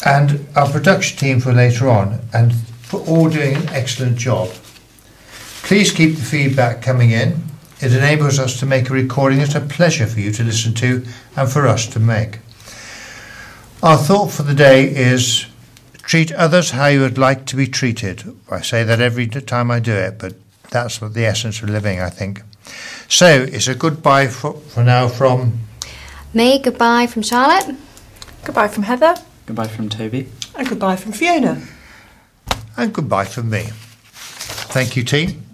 and our production team for later on and for all doing an excellent job. Please keep the feedback coming in. It enables us to make a recording that's a pleasure for you to listen to and for us to make. Our thought for the day is treat others how you would like to be treated. I say that every time I do it, but that's what the essence of living, I think. So it's a goodbye for, for now from me, goodbye from Charlotte, goodbye from Heather, goodbye from Toby, and goodbye from Fiona, and goodbye from me. Thank you, team.